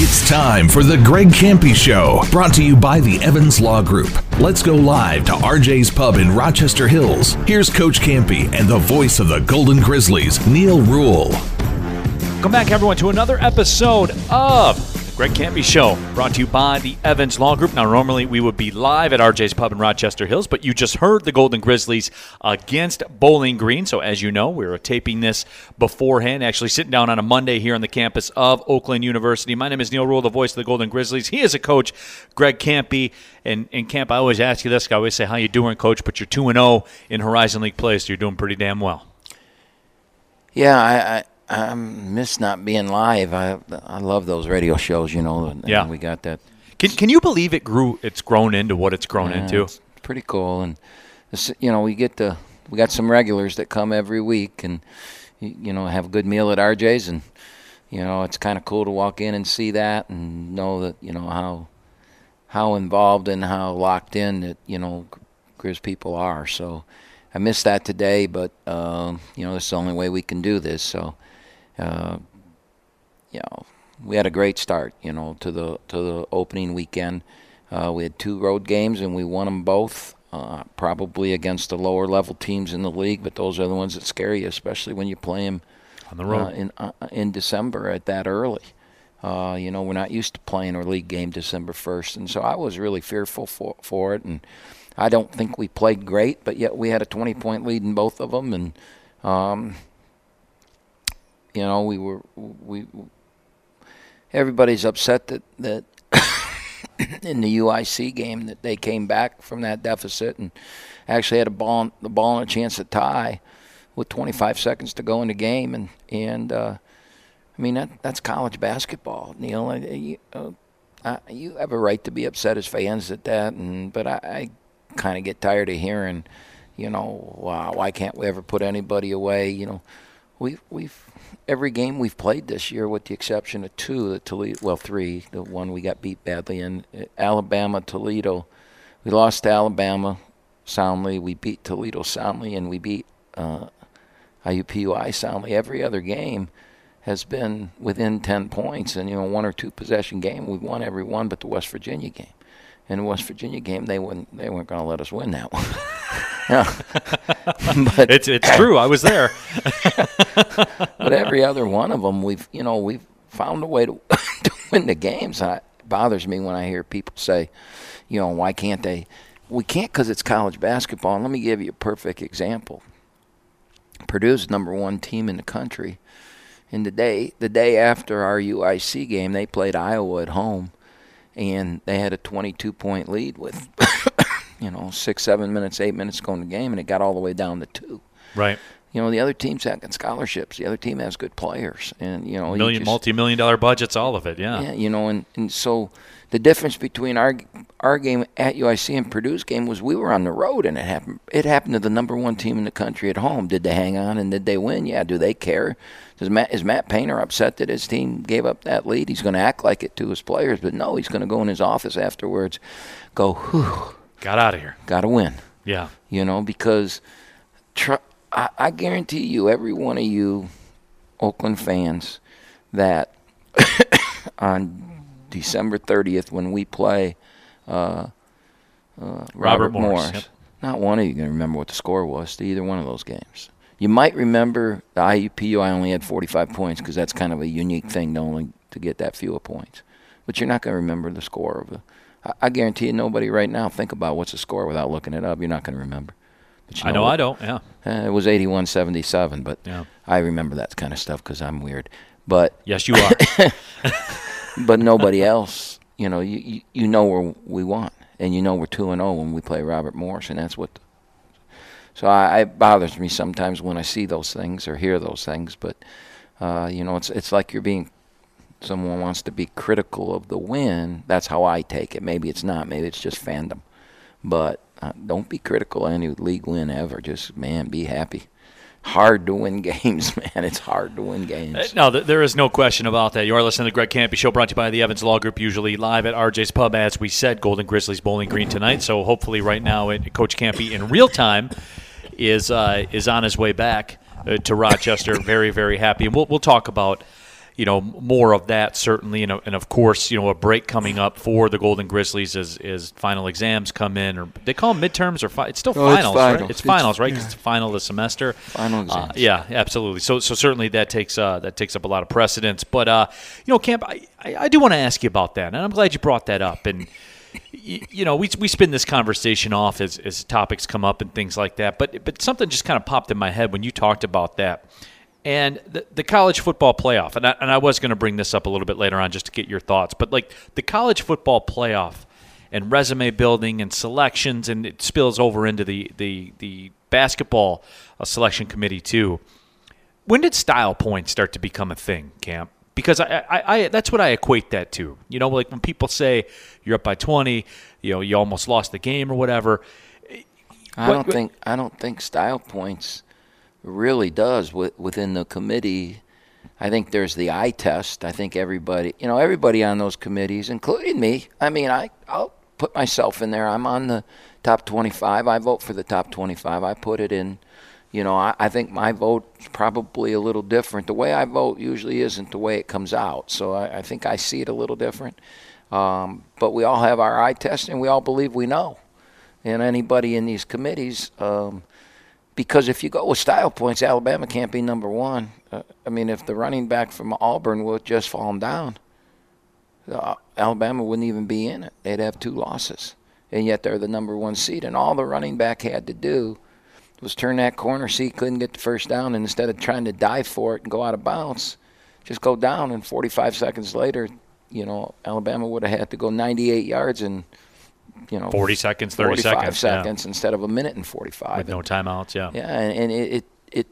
It's time for the Greg Kampe Show, brought to you by the Evans Law Group. Let's go live to RJ's Pub in Rochester Hills. Here's Coach Kampe and the voice of the Golden Grizzlies, Neil Rule. Welcome back, everyone, to another episode of Greg Kampe Show, brought to you by the Evans Law Group. Now, normally we would be live at RJ's Pub in Rochester Hills, but you just heard the Golden Grizzlies against Bowling Green. So, as you know, we were taping this beforehand, actually sitting down on a Monday here on the campus of Oakland University. My name is Neil Rule, the voice of the Golden Grizzlies. He is a coach, Greg Kampe. And, and Camp, I always ask you this. I always say, How you doing, coach? But you're 2 0 in Horizon League play, so you're doing pretty damn well. Yeah, I, I I miss not being live. I I love those radio shows, you know. And Yeah. we got that. Can, can you believe it grew? It's grown into what it's grown Yeah, into. It's pretty cool, and you know we get the we got some regulars that come every week, and you know have a good meal at RJ's, and you know it's kind of cool to walk in and see that, and know that you know how how involved and how locked in that you know Grizz people are. So I missed that today, but um, you know this is the only way we can do this. So uh, you know, we had a great start, you know, to the to the opening weekend. Uh, we had two road games and we won them both. Uh, probably against the lower level teams in the league, but those are the ones that scare you, especially when you play them On the road. uh, in uh, in December at that early. Uh, you know, we're not used to playing our league game December first, and so I was really fearful for for it. And I don't think we played great, but yet we had a 20 point lead in both of them, and um, you know, we were we. Everybody's upset that that in the UIC game that they came back from that deficit and actually had a ball the ball and a chance to tie with 25 seconds to go in the game and and uh, I mean that that's college basketball, Neil. You, uh, you have a right to be upset as fans at that, and but I, I kind of get tired of hearing, you know, why can't we ever put anybody away? You know, we we've every game we've played this year, with the exception of two, the Toledo, well, three, the one we got beat badly in, uh, Alabama, Toledo. We lost to Alabama soundly. We beat Toledo soundly, and we beat uh, IUPUI soundly. Every other game has been within 10 points, and you know, one or two possession game, we won every one but the West Virginia game. In the West Virginia game, they wouldn't, they weren't going to let us win that one. Yeah. but It's it's true. I was there. but every other one of them, we've you know we've found a way to, to win the games. And it bothers me when I hear people say, you know, why can't they? We can't because it's college basketball. And let me give you a perfect example. Purdue's number one team in the country. And the day the day after our UIC game, they played Iowa at home, and they had a 22 point lead with, you know, six, seven minutes, eight minutes going to the game, and it got all the way down to two Right. you know the other team's got scholarships. The other team has good players, and you know you Million, just- multi-million dollar budgets, all of it. Yeah. Yeah, you know, and, and so the difference between our our game at UIC and Purdue's game was we were on the road, and it happened. It happened to the number one team in the country at home. Did they hang on and did they win? Yeah. Do they care? Does Matt is Matt Painter upset that his team gave up that lead? He's going to act like it to his players, but no, he's going to go in his office afterwards, go, whew, Got out of here. got to win Yeah. you know, because tr- I, I guarantee you, every one of you Oakland fans, that on December 30th, when we play uh, uh, Robert, Morris, Morris, yep. not one of you can remember what the score was to either one of those games. You might remember the IUPU. I only had 45 points because that's kind of a unique thing to only to get that few points. But you're not going to remember the score of the. I, I guarantee you, nobody right now think about what's the score without looking it up. You're not going to remember. But you I know what? I don't. Yeah. Uh, it was 81-77, but Yeah. I remember that kind of stuff because I'm weird. But Yes, you are. but nobody else, you know, you, you you know where we want, and you know we're two and zero when we play Robert Morris, and that's what. So I, it bothers me sometimes when I see those things or hear those things, but uh, you know, it's it's like you're being. Someone wants to be critical of the win. That's how I take it. Maybe it's not. Maybe it's just fandom. But uh, don't be critical of any league win ever. Just man, be happy. Hard to win games, man. It's hard to win games. No, there is no question about that. You are listening to the Greg Kampe Show, brought to you by the Evans Law Group, usually live at RJ's Pub, as we said, Golden Grizzlies Bowling Green tonight. So hopefully, right now, Coach Kampe in real time is uh, is on his way back uh, to Rochester. very, very happy. And we'll, we'll talk about you know, more of that certainly, and, and of course, you know, a break coming up for the Golden Grizzlies as, as final exams come in, or they call them midterms or fi- it's still Oh, it's finals, finals. right? It's, It's- finals, right? 'Cause yeah. it's the final of the semester. Final Uh, exams. yeah, absolutely. So, so certainly that takes uh, that takes up a lot of precedence. But uh, you know, Camp, I, I, I do want to ask you about that, and I'm glad you brought that up. And you know, we we spin this conversation off as, as topics come up and things like that. But but something just kind of popped in my head when you talked about that. And the, the college football playoff, and I, and I was going to bring this up a little bit later on just to get your thoughts, but like the college football playoff and resume building and selections, and it spills over into the the the basketball uh, selection committee too. When did style points start to become a thing, Camp? Because I, I, I that's what I equate that to. You know, like when people say you're up by 20, you know, you almost lost the game or whatever. I What- don't think I don't think style points really does wi- within the committee. I think there's the eye test. I think everybody, you know, everybody on those committees, including me. I mean, I I'll put myself in there. I'm on the top 25. I vote for the top 25. I put it in. You know, I, I think my vote's probably a little different. The way I vote usually isn't the way it comes out. So I, I think I see it a little different. Um, but we all have our eye test, and we all believe we know and anybody in these committees. Um, because if you go with style points, Alabama can't be number one. Uh, I mean, if the running back from Auburn would just fall down, uh, Alabama wouldn't even be in it. They'd have two losses, and yet they're the number one seed. And all the running back had to do was turn that corner, see couldn't get the first down, and instead of trying to dive for it and go out of bounds, just go down. And 45 seconds later, you know, Alabama would have had to go 98 yards and you know 40 seconds, 30 45 seconds, yeah. instead of a minute and 45. With no timeouts, yeah. Yeah, and, and it, it, it,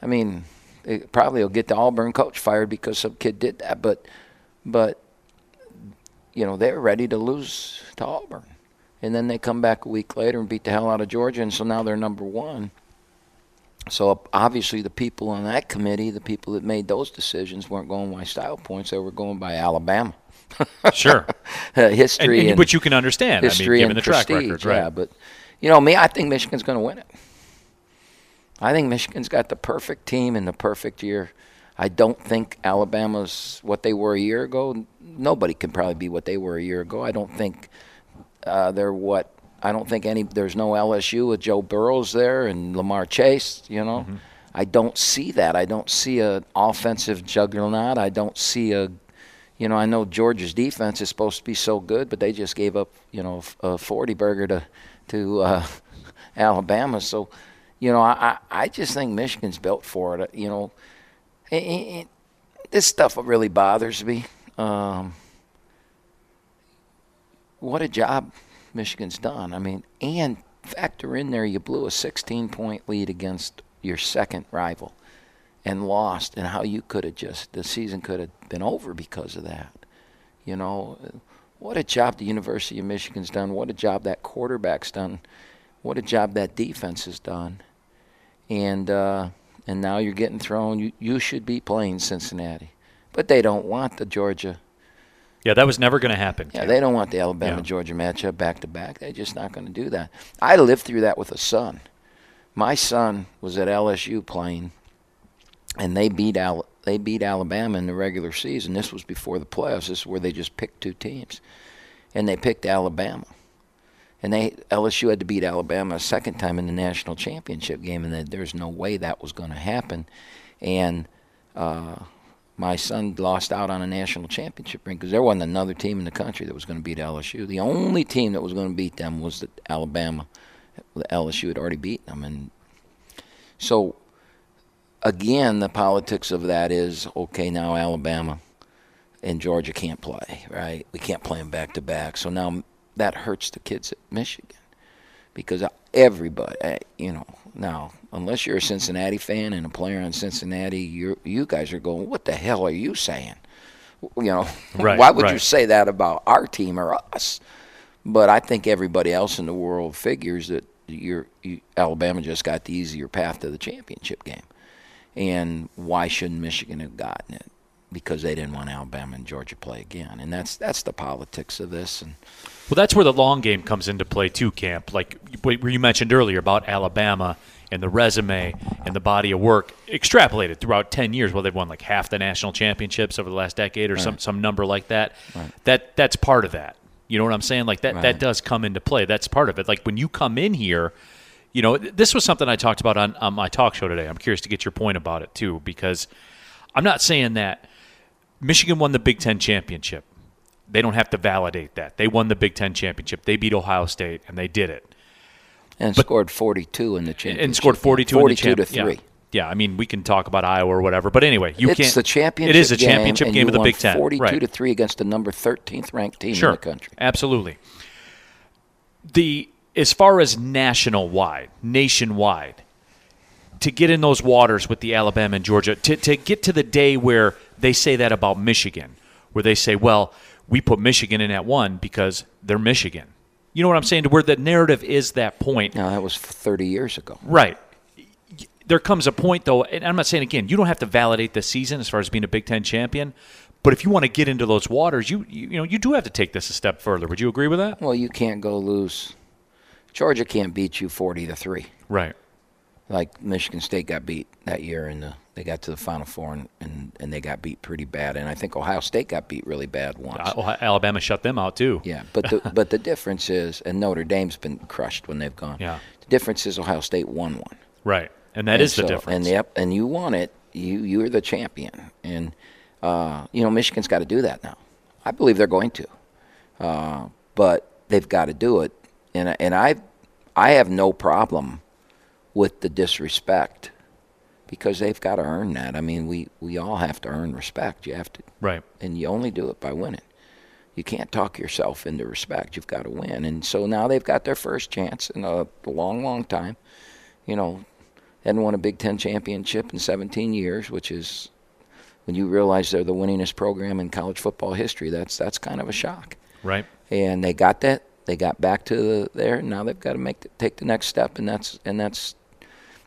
I mean, it probably will get the Auburn coach fired because some kid did that, but, but, you know, they're ready to lose to Auburn. And then they come back a week later and beat the hell out of Georgia, and so now they're number one. So obviously, the people on that committee, the people that made those decisions, weren't going by style points; they were going by Alabama Sure. and, history, and, which you can understand. I mean, history given and the track record, right? Yeah, but you know me, I think Michigan's going to win it. I think Michigan's got the perfect team in the perfect year. I don't think Alabama's what they were a year ago. Nobody can probably be what they were a year ago. I don't think uh, they're what. I don't think any. There's no LSU with Joe Burrows there and Lamar Chase. You know, I don't see that. I don't see an offensive juggernaut. I don't see a you know, I know Georgia's defense is supposed to be so good, but they just gave up, you know, a 40 burger to to uh, Alabama. So, you know, I, I just think Michigan's built for it. You know, it, it- this stuff really bothers me. Um, what a job Michigan's done. I mean, and factor in there, you blew a 16 point lead against your second rival and lost, and how you could have just the season could have been over because of that. You know, what a job the University of Michigan's done. What a job that quarterback's done. What a job that defense has done. And uh, and now you're getting thrown. You you should be playing Cincinnati, but they don't want the Georgia. Yeah, that was never going to happen. Yeah, they don't want the Alabama Georgia matchup back to back. They're just not going to do that. I lived through that with a son. My son was at LSU playing, and they beat Al- they beat Alabama in the regular season. This was before the playoffs. This is where they just picked two teams, and they picked Alabama. And they LSU had to beat Alabama a second time in the national championship game, and there's no way that was going to happen. And uh, my son lost out on a national championship ring because there wasn't another team in the country that was going to beat LSU. The only team that was going to beat them was the Alabama. The LSU had already beaten them, and so again, the politics of that is okay. Now Alabama and Georgia can't play, right? We can't play them back to back. So now that hurts the kids at Michigan because everybody, eh, you know, now unless you're a Cincinnati fan and a player on Cincinnati, you you guys are going, what the hell are you saying? You know, Right, why would you say that about our team or us? But I think everybody else in the world figures that you're, you, Alabama just got the easier path to the championship game. And why shouldn't Michigan have gotten it? Because they didn't want Alabama and Georgia play again, and that's that's the politics of this. And Well, that's where the long game comes into play too, Camp. Like what you mentioned earlier about Alabama and the resume and the body of work extrapolated throughout 10 years. Well they've won like half the national championships over the last decade or some some number like that. That that's part of that. You know what i'm saying? Like that that does come into play. That's part of it. Like when you come in here you know this was something i talked about on, on my talk show today i'm curious to get your point about it too because i'm not saying that michigan won the big ten championship they don't have to validate that they won the big ten championship they beat ohio state and they did it and scored 42 in the championship. and scored 42, 42 in the to 3. Yeah. yeah, I mean, we can talk about Iowa or whatever, but anyway, you it's can't. It's the championship It is a championship and game of the Big Ten. 42 right. to 3 against the number 13th ranked team sure, in the country. absolutely. The as far as national wide, nationwide, to get in those waters with the Alabama and Georgia, to, to get to the day where they say that about Michigan, where they say, well, we put Michigan in at one because they're Michigan. You know what I'm saying? To where the narrative is that point. Now, that was 30 years ago. Right. There comes a point, though, and I'm not saying again, you don't have to validate the season as far as being a Big Ten champion, but if you want to get into those waters, you you, you know you do have to take this a step further. Would you agree with that? Well, you can't go lose. Georgia can't beat you 40 to 3. Right. Like Michigan State got beat that year, and the, they got to the Final Four, and, and, and they got beat pretty bad. And I think Ohio State got beat really bad once. Uh, Alabama shut them out too. Yeah, but the but the difference is, and Notre Dame's been crushed when they've gone. Yeah. The difference is Ohio State won one. Right. And that And is the difference. And yep, and you won it. You you're the champion, and uh, you know Michigan's got to do that now. I believe they're going to, uh, but they've got to do it. And and I I have no problem with the disrespect because they've got to earn that. I mean, we we all have to earn respect. You have to right. and you only do it by winning. You can't talk yourself into respect. You've got to win. And so now they've got their first chance in a long, long time. You know, hadn't won a Big Ten championship in 17 years, which is when you realize they're the winningest program in college football history. That's that's kind of a shock. Right. And they got that. They got back to the, there. and Now they've got to make the, take the next step, and that's and that's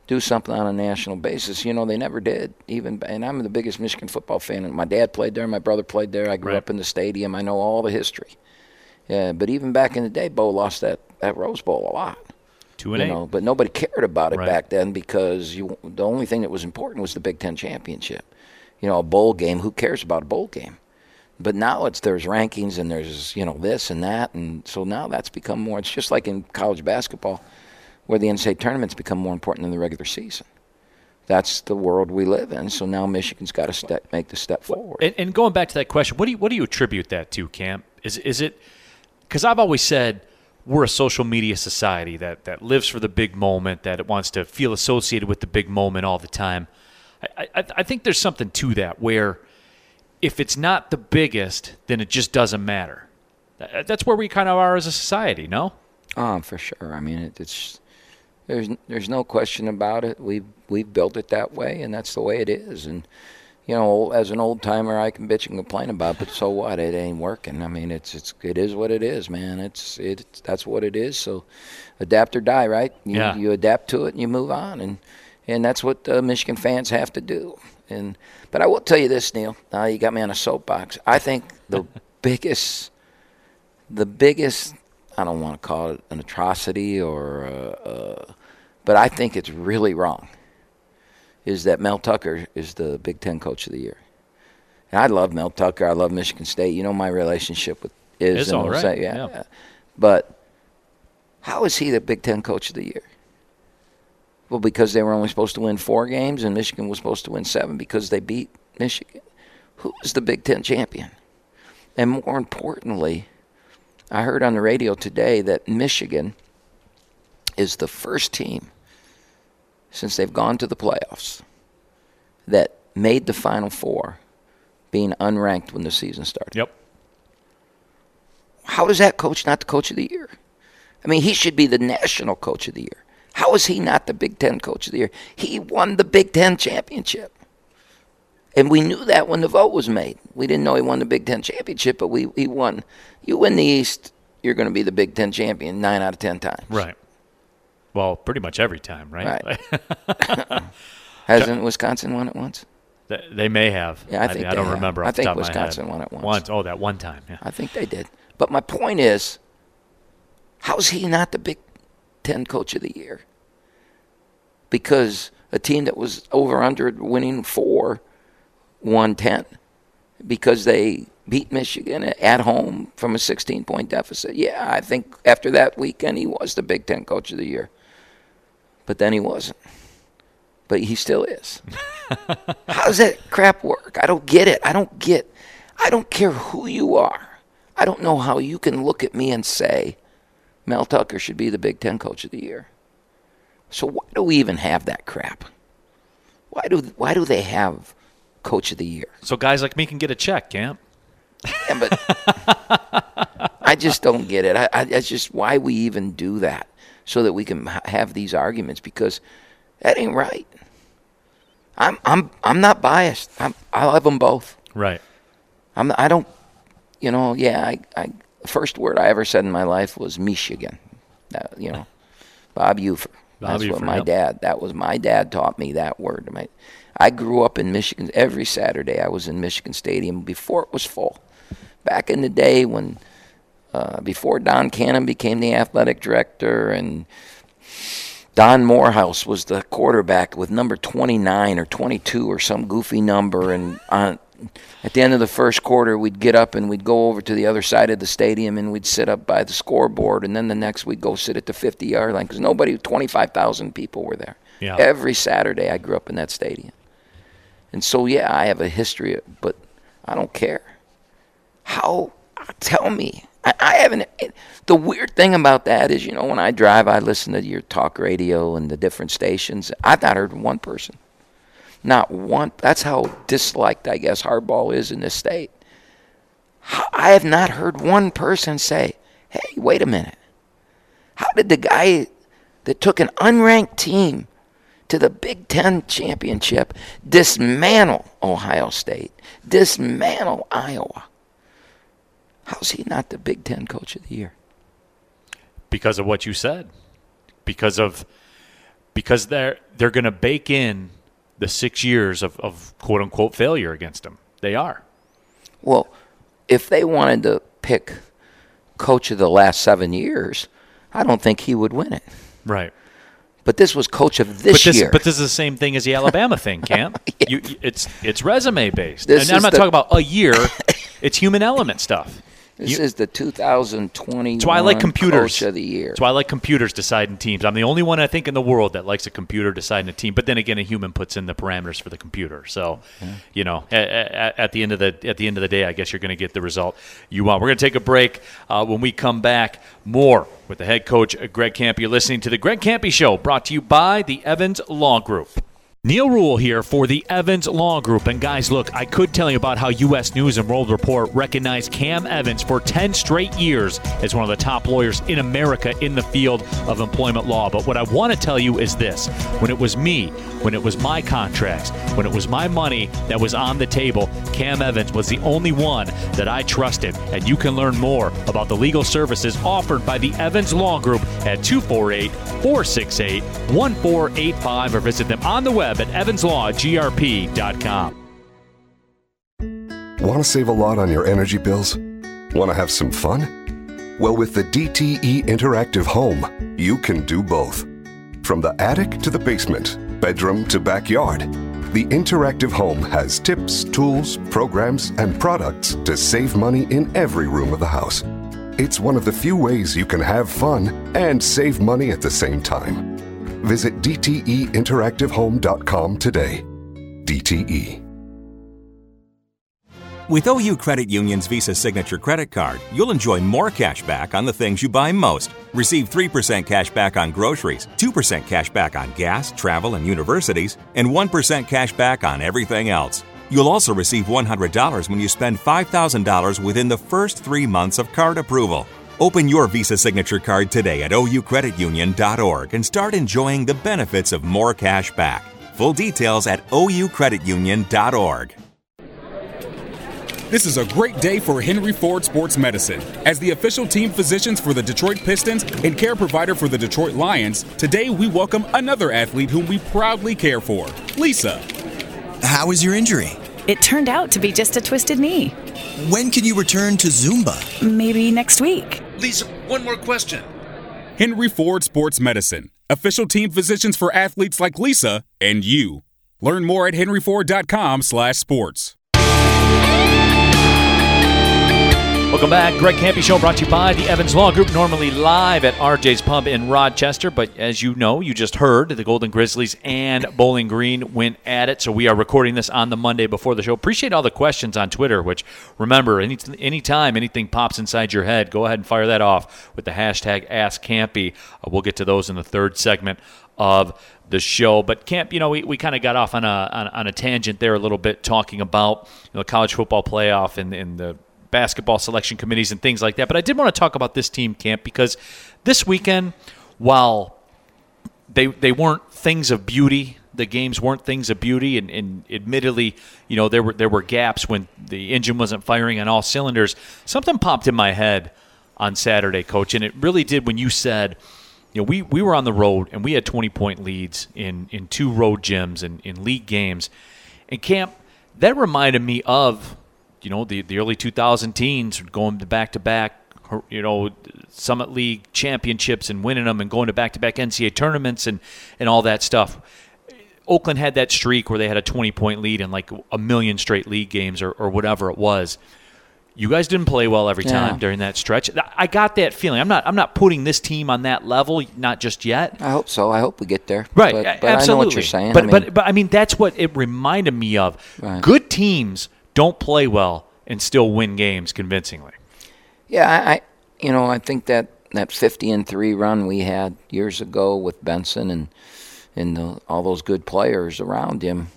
do something on a national basis. You know, they never did. Even and I'm the biggest Michigan football fan. And my dad played there. My brother played there. I grew Right. up in the stadium. I know all the history. Yeah, but even back in the day, Bo lost that, that Rose Bowl a lot. Two and You eight. know, but nobody cared about it Right. back then because you the only thing that was important was the Big Ten championship. You know, a bowl game. Who cares about a bowl game? But now it's there's rankings and there's you know this and that, and so now that's become more. It's just like in college basketball, where the NCAA tournaments become more important than the regular season. That's the world we live in. So now Michigan's got to step, make the step forward. And, and going back to that question, what do you what do you attribute that to, Camp? Is is it because I've always said we're a social media society that that lives for the big moment, that it wants to feel associated with the big moment all the time. I, I, I think there's something to that where if it's not the biggest, then it just doesn't matter. That's where we kind of are as a society, no? Um, for sure. I mean, it, it's there's there's no question about it. We we've built it that way, and that's the way it is. And you know, as an old timer, I can bitch and complain about, it, but so what? It ain't working. I mean, it's it's it is what it is, man. It's it that's what it is. So adapt or die, right? You, Yeah. You adapt to it and you move on, and and that's what uh, Michigan fans have to do. And but I will tell you this, Neil. Now you got me on a soapbox. I think the biggest the biggest I don't want to call it an atrocity or uh, uh, but I think it's really wrong is that Mel Tucker is the Big Ten Coach of the Year. And I love Mel Tucker. I love Michigan State. You know my relationship with is It's all right, say- yeah. yeah. But how is he the Big Ten Coach of the Year? Well, because they were only supposed to win four games, and Michigan was supposed to win seven because they beat Michigan. Who is the Big Ten champion? And more importantly, I heard on the radio today that Michigan is the first team since they've gone to the playoffs that made the Final Four being unranked when the season started. Yep. How is that coach not the coach of the year? I mean, he should be the national coach of the year. How is he not the Big Ten coach of the year? He won the Big Ten championship. And we knew that when the vote was made. We didn't know he won the Big Ten championship, but we he won. You win the East, you're going to be the Big Ten champion nine out of ten times. Right. Well, pretty much every time, right? Right. Hasn't Wisconsin won it once? They may have. Yeah, I think I, they don't have. remember. I think Wisconsin of my head. won it once. Oh, that one time. Yeah. I think they did. But my point is, how's he not the Big Ten Coach of the Year? because a team that was over under winning four won 10 because they beat Michigan at home from a 16 point deficit. Yeah, I think after that weekend he was the Big Ten Coach of the Year. But then he wasn't. But he still is. How does that crap work? I don't get it. I don't get. I don't care who you are. I don't know how you can look at me and say Mel Tucker should be the Big Ten Coach of the Year. So why do we even have that crap? Why do why do they have Coach of the Year? So guys like me can get a check, Camp. Yeah, but I just don't get it. I, I, it's just why we even do that so that we can have these arguments because that ain't right. I'm I'm I'm not biased. I'm, I love them both. Right. I'm I don't, you know. Yeah, I, I first word I ever said in my life was Michigan. That, you know, Bob Ufer. Bob That's what my yep. dad. That was my dad taught me that word. My, I grew up in Michigan. Every Saturday I was in Michigan Stadium before it was full. Back in the day when, uh, before Don Canham became the athletic director and Don Moorhead was the quarterback with number 29 or 22 or some goofy number. And on, at the end of the first quarter, we'd get up and we'd go over to the other side of the stadium and we'd sit up by the scoreboard. And then the next we'd go sit at the 50 yard line because nobody, 25,000 people were there. Yeah. Every Saturday, I grew up in that stadium. And so, yeah, I have a history, but I don't care. How? Tell me. I, I haven't. The weird thing about that is, you know, when I drive, I listen to your talk radio and the different stations. I've not heard one person. Not one. That's how disliked, I guess, Harbaugh is in this state. I have not heard one person say, hey, wait a minute. How did the guy that took an unranked team to the Big Ten championship dismantle Ohio State, dismantle Iowa? How's he not the Big Ten coach of the year? because of what you said because of because they're they're to bake in the six years of, of quote unquote failure against them they are Well, if they wanted to pick coach of the last seven years, I don't think he would win it. right But this was coach of this, but this year. but this is the same thing as the Alabama thing Camp Yeah. you, you- it's it's resume based This and I'm not the- talking about a year it's human element stuff this You- is the 2021 That's why I like computers. coach of the year. That's why I like computers deciding teams. I'm the only one I think in the world that likes a computer deciding a team. But then again, a human puts in the parameters for the computer. So, you know, at, at, at the end of the at the end of the day, I guess you're going to get the result you want. We're going to take a break. Uh, when we come back, more with the head coach uh, Greg Kampe. You're listening to the Greg Kampe Show, brought to you by the Evans Law Group. Neil Rule here for the Evans Law Group. And guys, look, I could tell you about how U.S. News and World Report recognized Cam Evans for 10 straight years as one of the top lawyers in America in the field of employment law. But what I want to tell you is this when it was me, when it was my contracts, when it was my money that was on the table, Cam Evans was the only one that I trusted. And you can learn more about the legal services offered by the Evans Law Group at 248 468 1485 or visit them on the web at evanslawgrp.com. Want to save a lot on your energy bills? Want to have some fun? Well, with the DTE Interactive Home, you can do both. From the attic to the basement, bedroom to backyard, the Interactive Home has tips, tools, programs, and products to save money in every room of the house. It's one of the few ways you can have fun and save money at the same time. Visit DTEinteractivehome.com today. DTE. With OU Credit Union's Visa Signature Credit Card, you'll enjoy more cash back on the things you buy most. Receive 3% cash back on groceries, 2% cash back on gas, travel, and universities, and 1% cash back on everything else. You'll also receive $100 when you spend $5,000 within the first three months of card approval. Open your Visa Signature Card today at oucreditunion.org and start enjoying the benefits of more cash back. Full details at oucreditunion.org. This is a great day for Henry Ford Sports Medicine. As the official team physicians for the Detroit Pistons and care provider for the Detroit Lions, today we welcome another athlete whom we proudly care for, Lisa. How is your injury? It turned out to be just a twisted knee. When can you return to Zumba? Maybe next week. Lisa, one more question. Henry Ford Sports Medicine. official team physicians for athletes like Lisa and you. Learn more at henryford.com/sports. Welcome back. Greg Kampe Show brought to you by the Evans Law Group, normally live at RJ's Pub in Rochester. But as you know, you just heard the Golden Grizzlies and Bowling Green went at it. So we are recording this on the Monday before the show. Appreciate all the questions on Twitter, which remember, any anytime anything pops inside your head, go ahead and fire that off with the hashtag AskKampe. Uh, we'll get to those in the third segment of the show. But Camp, you know, we, we kind of got off on a on, on, a tangent there a little bit, talking about you know, the college football playoff and, and the basketball selection committees and things like that. But I did want to talk about this team camp because this weekend, while they they weren't things of beauty, the games weren't things of beauty, and, and admittedly, you know there were there were gaps when the engine wasn't firing on all cylinders. Something popped in my head on Saturday, Coach, and it really did when you said. You know, we, we were on the road and we had 20 point leads in, in two road gyms and in league games. And camp, that reminded me of you know the the early 2000 teens going to back to back you know Summit League championships and winning them and going to back to back NCAA tournaments and and all that stuff. Oakland had that streak where they had a 20 point lead in like a million straight league games or, or whatever it was. You guys didn't play well every time yeah. during that stretch. I got that feeling. I'm not. I'm not putting this team on that level, not just yet. I hope so. I hope we get there. Right. But, but Absolutely. I know what you're saying. But I mean, but but I mean that's what it reminded me of. Right. Good teams don't play well and still win games convincingly. Yeah, I, you know, I think that that 50 and three run we had years ago with Benson and and the, all those good players around him,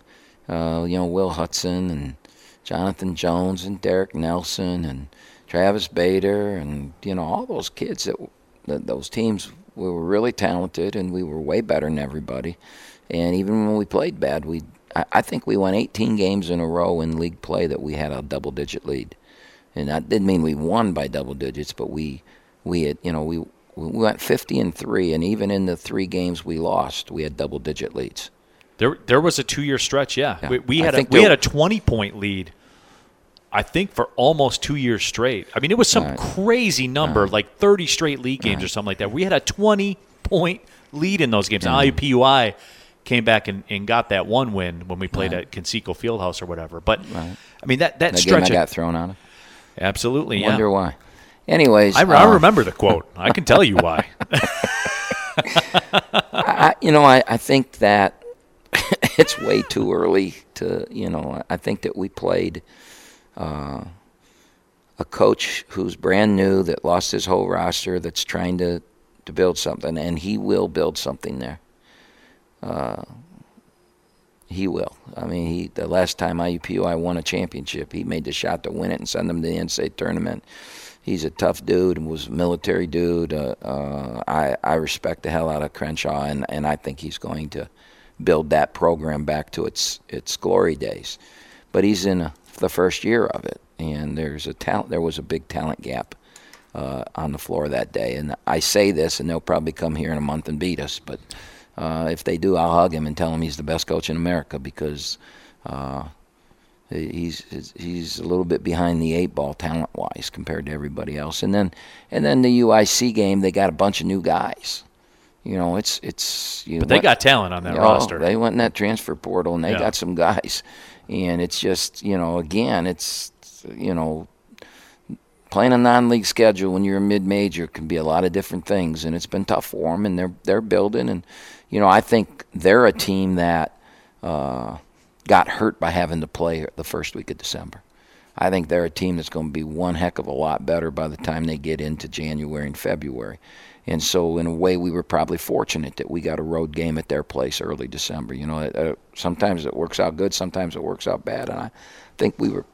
uh, you know, Will Hudson and Jonathan Jones and Derick Nelson and Travis Bader and you know all those kids that, that those teams we were really talented and we were way better than everybody. And even when we played bad, we I, I think we won 18 games in a row in league play that we had a double digit lead. And that didn't mean we won by double digits, but we we had you know we we went 50 and three, and even in the three games we lost, we had double digit leads. There there was a two year stretch, yeah. yeah. We, we had a, we had a 20 point lead. I think for almost two years straight. I mean, it was some right. crazy number, right. like 30 straight league games right. or something like that. We had a 20 point lead in those games. Mm. And IUPUI came back and, and got that one win when we played right. at Conseco Fieldhouse or whatever. But right. I mean that that, that stretch game I got thrown on. Absolutely, Wonder yeah. why. Anyways, I, uh, I, remember the quote. I can tell you why. I, you know, I, I think that it's way too early to, you know, I think that we played uh, a coach who's brand new that lost his whole roster that's trying to, to build something, and he will build something there. Uh, he will. I mean, he the last time IUPUI won a championship, he made the shot to win it and send them to the NCAA tournament. He's a tough dude and was a military dude. Uh, uh, I I respect the hell out of Crenshaw, and, and I think he's going to build that program back to its its glory days. But he's in a, the first year of it, and there's a talent. There was a big talent gap uh, on the floor that day. And I say this, and they'll probably come here in a month and beat us, but uh, if they do, I'll hug him and tell him he's the best coach in America because uh, he's he's a little bit behind the eight ball talent wise compared to everybody else. And then and then the UIC game, they got a bunch of new guys. You know, it's it's. You but they got talent on that you know, roster. They went in that transfer portal and they yeah. got some guys, and it's just you know again it's you know playing a non-league schedule when you're a mid-major can be a lot of different things, and it's been tough for them, and they're they're building and you know, I think they're a team that uh, got hurt by having to play the first week of December. I think they're a team that's going to be one heck of a lot better by the time they get into January and February. And so, in a way, we were probably fortunate that we got a road game at their place early December. You know, uh, sometimes it works out good, sometimes it works out bad. And I think we were,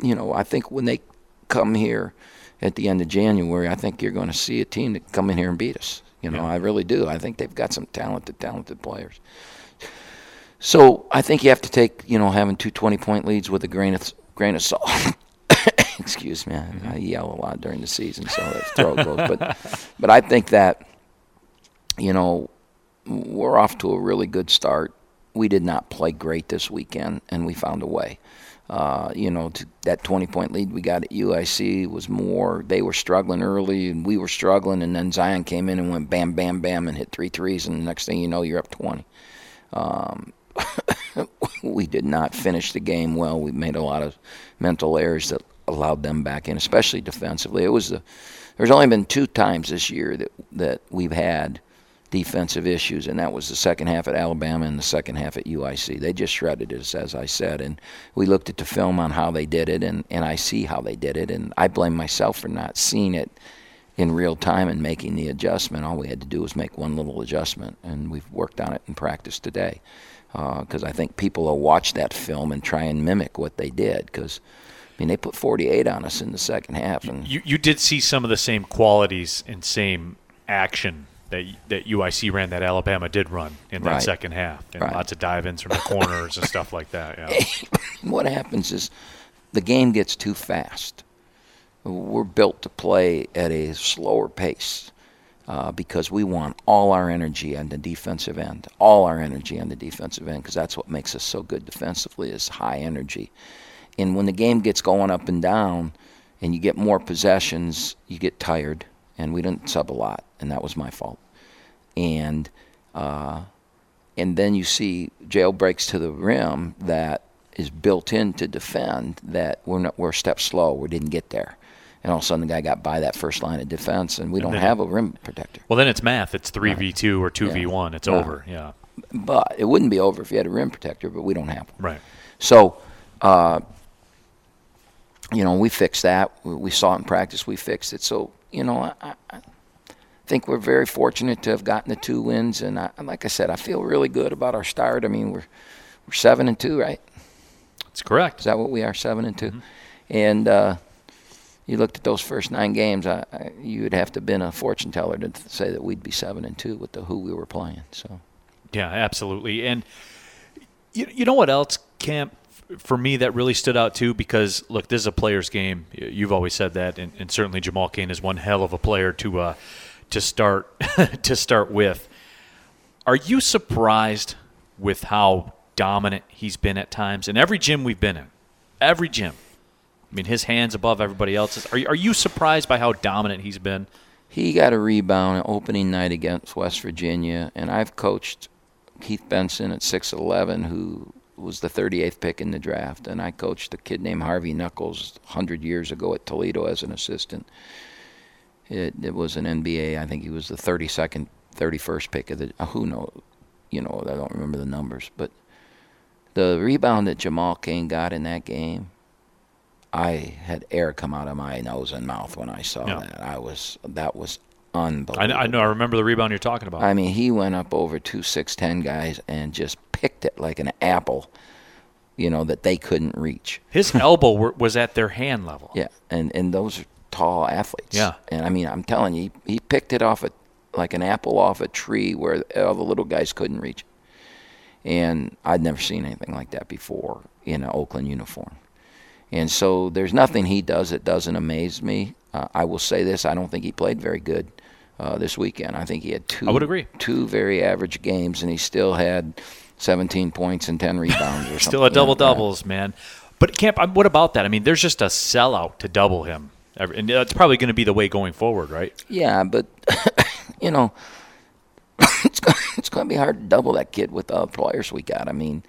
you know, I think when they come here at the end of January, I think you're going to see a team that come in here and beat us. You know, yeah. I really do. I think they've got some talented, talented players. So I think you have to take, you know, having two 20 point leads with a grain of grain of salt. Excuse me, I, mm-hmm. I, yell a lot during the season, so that's throat goes. But, but I think that, you know, we're off to a really good start. We did not play great this weekend, and we found a way. Uh, you know, that 20 point lead we got at UIC was more, they were struggling early and we were struggling. And then Zion came in and went bam, bam, bam and hit three threes. And the next thing you know, you're up 20. Um, we did not finish the game well. We made a lot of mental errors that allowed them back in, especially defensively. It was the, there's only been two times this year that, that we've had defensive issues, and that was the second half at Alabama and the second half at UIC. They just shredded us, as I said, and we looked at the film on how they did it, and, and I see how they did it, and I blame myself for not seeing it in real time and making the adjustment. All we had to do was make one little adjustment, and we've worked on it in practice today. Because uh, I think people will watch that film and try and mimic what they did. Because I mean, they put 48 on us in the second half, and you you did see some of the same qualities and same action that that UIC ran that Alabama did run in that Right. second half, and Right. lots of dive-ins from the corners and stuff like that. Yeah. what happens is the game gets too fast. We're built to play at a slower pace uh, because we want all our energy on the defensive end, all our energy on the defensive end, because that's what makes us so good defensively is high energy. And when the game gets going up and down, and you get more possessions, you get tired. And we didn't sub a lot, and that was my fault. And uh, and then you see jail breaks to the rim that is built in to defend that we're not we're a step slow. We didn't get there, and all of a sudden the guy got by that first line of defense, and we don't then- have a rim protector. Well, then it's math. It's three v two or two v one. It's Right. over. Yeah. But it wouldn't be over if you had a rim protector, but we don't have one. Right. So, uh, you know, we fixed that. We, we saw it in practice. We fixed it. So, you know, I think we're very fortunate to have gotten the two wins. And I, like I said, I feel really good about our start. I mean, we're we're seven and two, right? That's correct. Is that what we are? Seven and 2 And uh, you looked at those first nine games. I, I, you would have to have been a fortune teller to say that we'd be seven and two with the who we were playing. So. Yeah, absolutely. And you, you know what else, Camp, for me that really stood out too? Because look, this is a player's game. You've always said that, and, and certainly Jamal Cain is one hell of a player to uh, to start to start with. Are you surprised with how dominant he's been at times in every gym we've been in? Every gym. I mean, his hands above everybody else's. Are you, are you surprised by how dominant he's been? He got a rebound opening night against West Virginia, and I've coached Keith Benson at 6'11, who was the 38th pick in the draft, and I coached a kid named Harvey Knuckles 100 years ago at Toledo as an assistant. It, it was an NBA. I think he was the 32nd, 31st pick of the. Uh, who knows? You know, I don't remember the numbers, but the rebound that Jamal Cain got in that game, I had air come out of my nose and mouth when I saw Yeah. that. I was that was I, unbelievable. I know. I remember the rebound you're talking about. I mean, he went up over two six ten guys and just picked it like an apple, you know, that they couldn't reach. His elbow were, was at their hand level. Yeah, and and those tall athletes. Yeah. and I mean, I'm telling you, he, he picked it off a like an apple off a tree where all the little guys couldn't reach. it. And I'd never seen anything like that before in an Oakland uniform. And so there's nothing he does that doesn't amaze me. Uh, I will say this: I don't think he played very good uh, this weekend. I think he had two. I would agree. Two very average games, and he still had 17 points and 10 rebounds. Or Still a double yeah. doubles, man. But Camp, what about that? I mean, there's just a sellout to double him, and that's probably going to be the way going forward, right? Yeah, but you know, it's going it's going to be hard to double that kid with the players we got. I mean,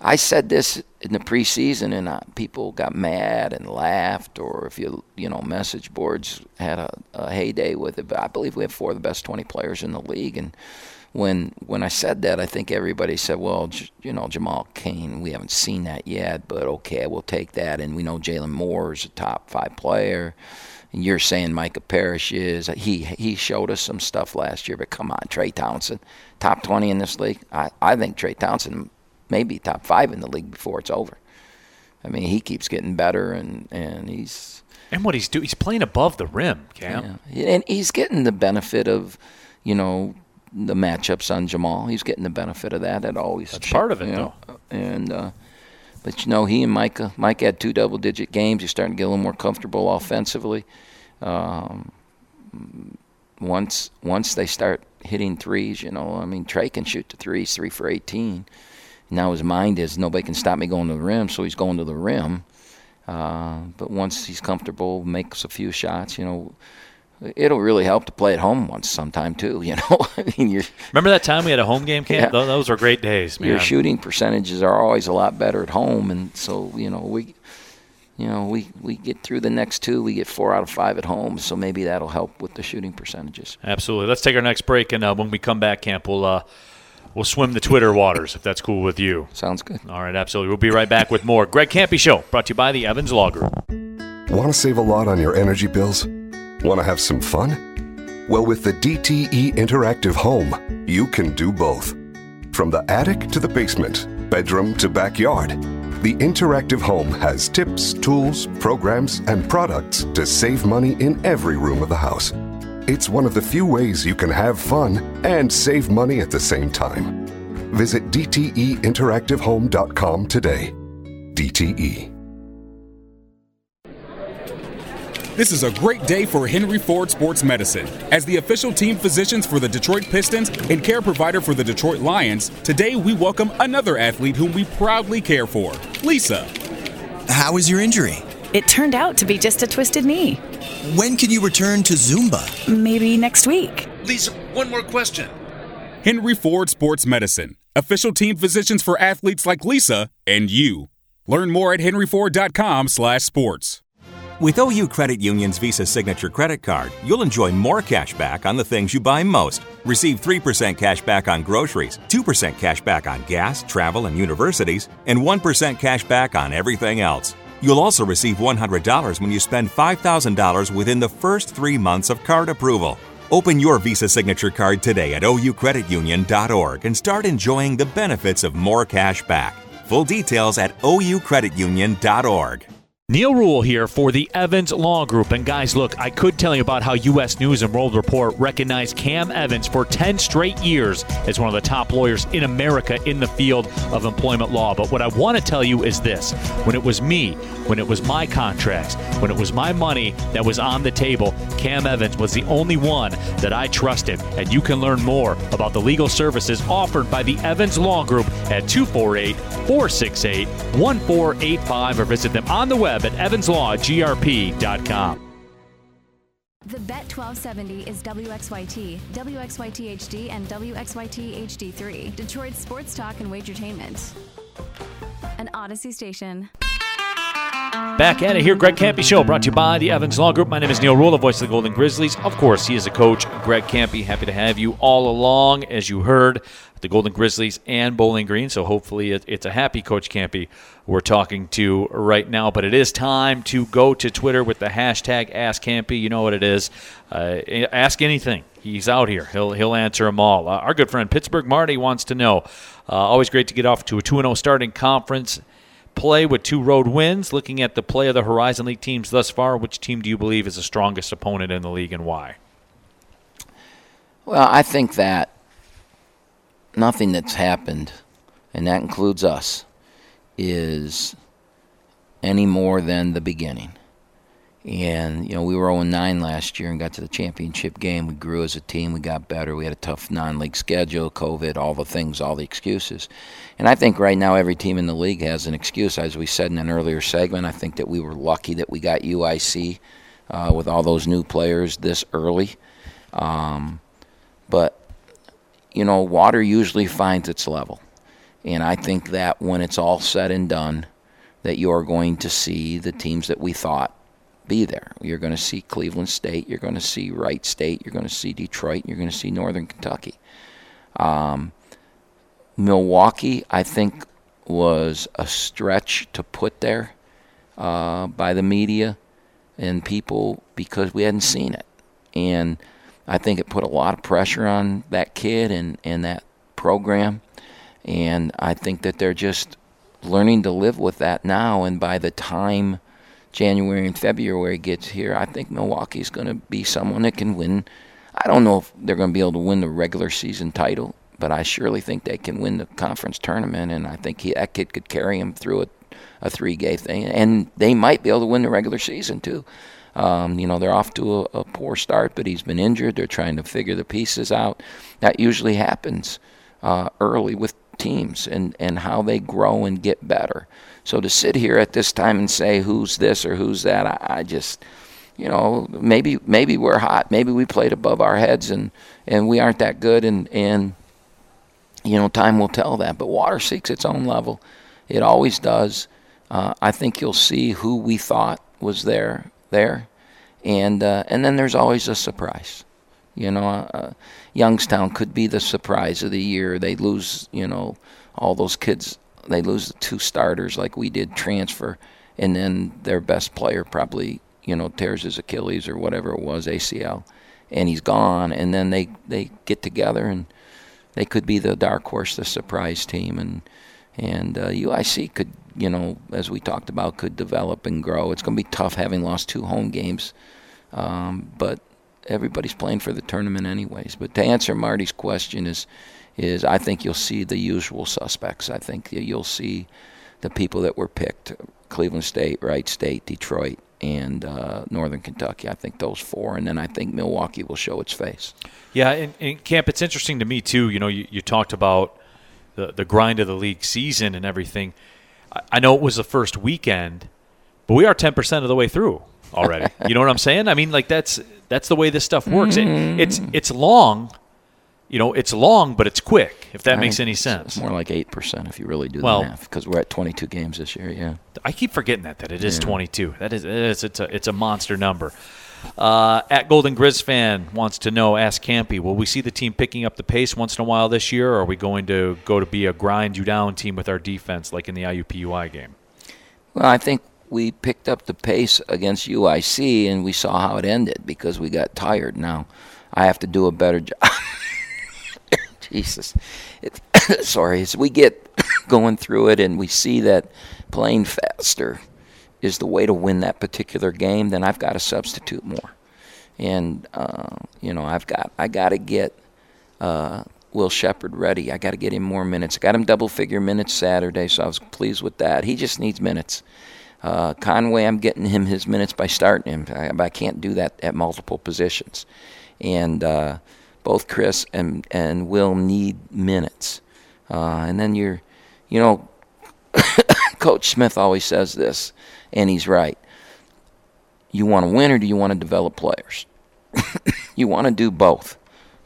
I said this in the preseason, and uh, people got mad and laughed, or if you you know, message boards had a, a heyday with it. But I believe we have four of the best 20 players in the league, and when when I said that, I think everybody said, "Well, J- you know, Jamal Cain, we haven't seen that yet, but okay, we'll take that." And we know Jalen Moore is a top five player. And you're saying Micah Parrish is he he showed us some stuff last year, but come on, Trey Townsend, top 20 in this league. I I think Trey Townsend may be top five in the league before it's over. I mean, he keeps getting better, and and he's And what he's doing, he's playing above the rim, Cam. yeah. And he's getting the benefit of, you know, the matchups on Jamal. He's getting the benefit of that. That always That's part of it, you know. And uh, but you know, he and Micah, Mike had two double-digit games. He's starting to get a little more comfortable offensively. Um, once once they start hitting threes, you know, I mean, Trey can shoot the threes, three for 18. Now his mind is nobody can stop me going to the rim, so he's going to the rim. Uh, but once he's comfortable, makes a few shots, you know, it'll really help to play at home once sometime too. You know, I mean, you're, Remember that time we had a home game camp? Yeah. Those were great days, man. your shooting percentages are always a lot better at home, and so you know we, you know we we get through the next two, we get four out of five at home, so maybe that'll help with the shooting percentages. Absolutely. Let's take our next break, and uh, when we come back, camp, we'll uh, we'll swim the Twitter waters if that's cool with you. Sounds good. All right, absolutely. We'll be right back with more Greg Kampe Show, brought to you by the Evans Law Group. Want to save a lot on your energy bills? Want to have some fun? Well, with the DTE Interactive Home, you can do both. From the attic to the basement, bedroom to backyard, the Interactive Home has tips, tools, programs, and products to save money in every room of the house. It's one of the few ways you can have fun and save money at the same time. Visit DTEinteractivehome.com today. DTE. This is a great day for Henry Ford Sports Medicine. As the official team physicians for the Detroit Pistons and care provider for the Detroit Lions, today we welcome another athlete whom we proudly care for, Lisa. How was your injury? It turned out to be just a twisted knee. When can you return to Zumba? Maybe next week. Lisa, one more question. Henry Ford Sports Medicine, official team physicians for athletes like Lisa and you. Learn more at henryford.com/sports. With OU Credit Union's Visa Signature Credit Card, you'll enjoy more cash back on the things you buy most. Receive 3% cash back on groceries, 2% cash back on gas, travel, and universities, and 1% cash back on everything else. You'll also receive $100 when you spend $5,000 within the first three months of card approval. Open your Visa Signature Card today at oucreditunion.org and start enjoying the benefits of more cash back. Full details at oucreditunion.org. Neil Ruhl here for the Evans Law Group. And guys, look, I could tell you about how U.S. News and World Report recognized Cam Evans for 10 straight years as one of the top lawyers in America in the field of employment law. But what I want to tell you is this when it was me, when it was my contracts, when it was my money that was on the table, Cam Evans was the only one that I trusted. And you can learn more about the legal services offered by the Evans Law Group at 248 468 1485 or visit them on the web at evanslawgrp.com. The Bet 1270 is WXYT, WXYT HD, and WXYT HD3. Detroit sports talk and wagertainment. An Odyssey station. Back at it here, Greg Kampe Show, brought to you by the Evans Law Group. My name is Neil Ruhl, the voice of the Golden Grizzlies. Of course, he is a coach, Greg Kampe. Happy to have you all along, as you heard, the Golden Grizzlies and Bowling Green. So hopefully, it, it's a happy Coach Kampe we're talking to right now. But it is time to go to Twitter with the hashtag Ask Kampe. You know what it is. Uh, ask anything. He's out here. He'll he'll answer them all. Uh, our good friend Pittsburgh Marty wants to know. Uh, always great to get off to a 2 0 starting conference play with two road wins. Looking at the play of the Horizon League teams thus far, which team do you believe is the strongest opponent in the league and why? Well, I think that nothing that's happened, and that includes us, is any more than the beginning. And, you know, we were 0 9 last year and got to the championship game. We grew as a team. We got better. We had a tough non league schedule, COVID, all the things, all the excuses. And I think right now every team in the league has an excuse. As we said in an earlier segment, I think that we were lucky that we got UIC uh, with all those new players this early. Um, but, you know, water usually finds its level. And I think that when it's all said and done, that you're going to see the teams that we thought be there. You're going to see Cleveland State, you're going to see Wright State, you're going to see Detroit, you're going to see Northern Kentucky. Um, Milwaukee, I think, was a stretch to put there uh, by the media and people because we hadn't seen it. And I think it put a lot of pressure on that kid and, and that program. And I think that they're just learning to live with that now. And by the time January and February gets here, I think Milwaukee's going to be someone that can win. I don't know if they're going to be able to win the regular season title, but I surely think they can win the conference tournament. And I think he, that kid could carry him through a, a three game thing. And they might be able to win the regular season, too. Um, you know, they're off to a, a poor start, but he's been injured. They're trying to figure the pieces out. That usually happens uh, early with teams and, and how they grow and get better. So to sit here at this time and say who's this or who's that, I, I just, you know, maybe maybe we're hot, maybe we played above our heads and, and we aren't that good, and and you know, time will tell that. But water seeks its own level, it always does. Uh, I think you'll see who we thought was there there, and uh, and then there's always a surprise. You know, uh, Youngstown could be the surprise of the year. They lose, you know, all those kids. They lose the two starters like we did transfer, and then their best player probably, you know, tears his Achilles or whatever it was, ACL, and he's gone. And then they they get together and they could be the dark horse, the surprise team, and and uh, UIC could, you know, as we talked about, could develop and grow. It's going to be tough having lost two home games, um, but everybody's playing for the tournament anyways. But to answer Marty's question is is I think you'll see the usual suspects. I think you'll see the people that were picked: Cleveland State, Wright State, Detroit, and uh, Northern Kentucky. I think those four, and then I think Milwaukee will show its face. Yeah, and, in camp, it's interesting to me too. You know, you, you talked about the the grind of the league season and everything. I, I know it was the first weekend, but we are ten percent of the way through already. you know what I'm saying? I mean, like that's that's the way this stuff works. Mm-hmm. It, it's it's long, you know, it's long, but it's quick. If that I makes any sense. It's more like eight percent if you really do Well- the math, because we're at 22 games this year. Yeah. I keep forgetting that that it is Yeah. 22. That is, it is it's a it's a monster number. Uh, at Golden Grizz fan wants to know. Ask Kampe, will we see the team picking up the pace once in a while this year, or are we going to go to be a grind you down team with our defense like in the IUPUI game? Well, I think we picked up the pace against UIC, and we saw how it ended because we got tired. Now, I have to do a better job. Jesus, it, sorry. As we get going through it, and we see that playing faster is the way to win that particular game, then I've got to substitute more. And uh, you know, I've got I got to get uh, Will Shepard ready. I got to get him more minutes. I got him double figure minutes Saturday, so I was pleased with that. He just needs minutes. Uh, Conway, I'm getting him his minutes by starting him. I, I can't do that at multiple positions, and uh, both Chris and and Will need minutes. Uh, and then you're, you know, Coach Smith always says this, and he's right. You want to win or do you want to develop players? you want to do both,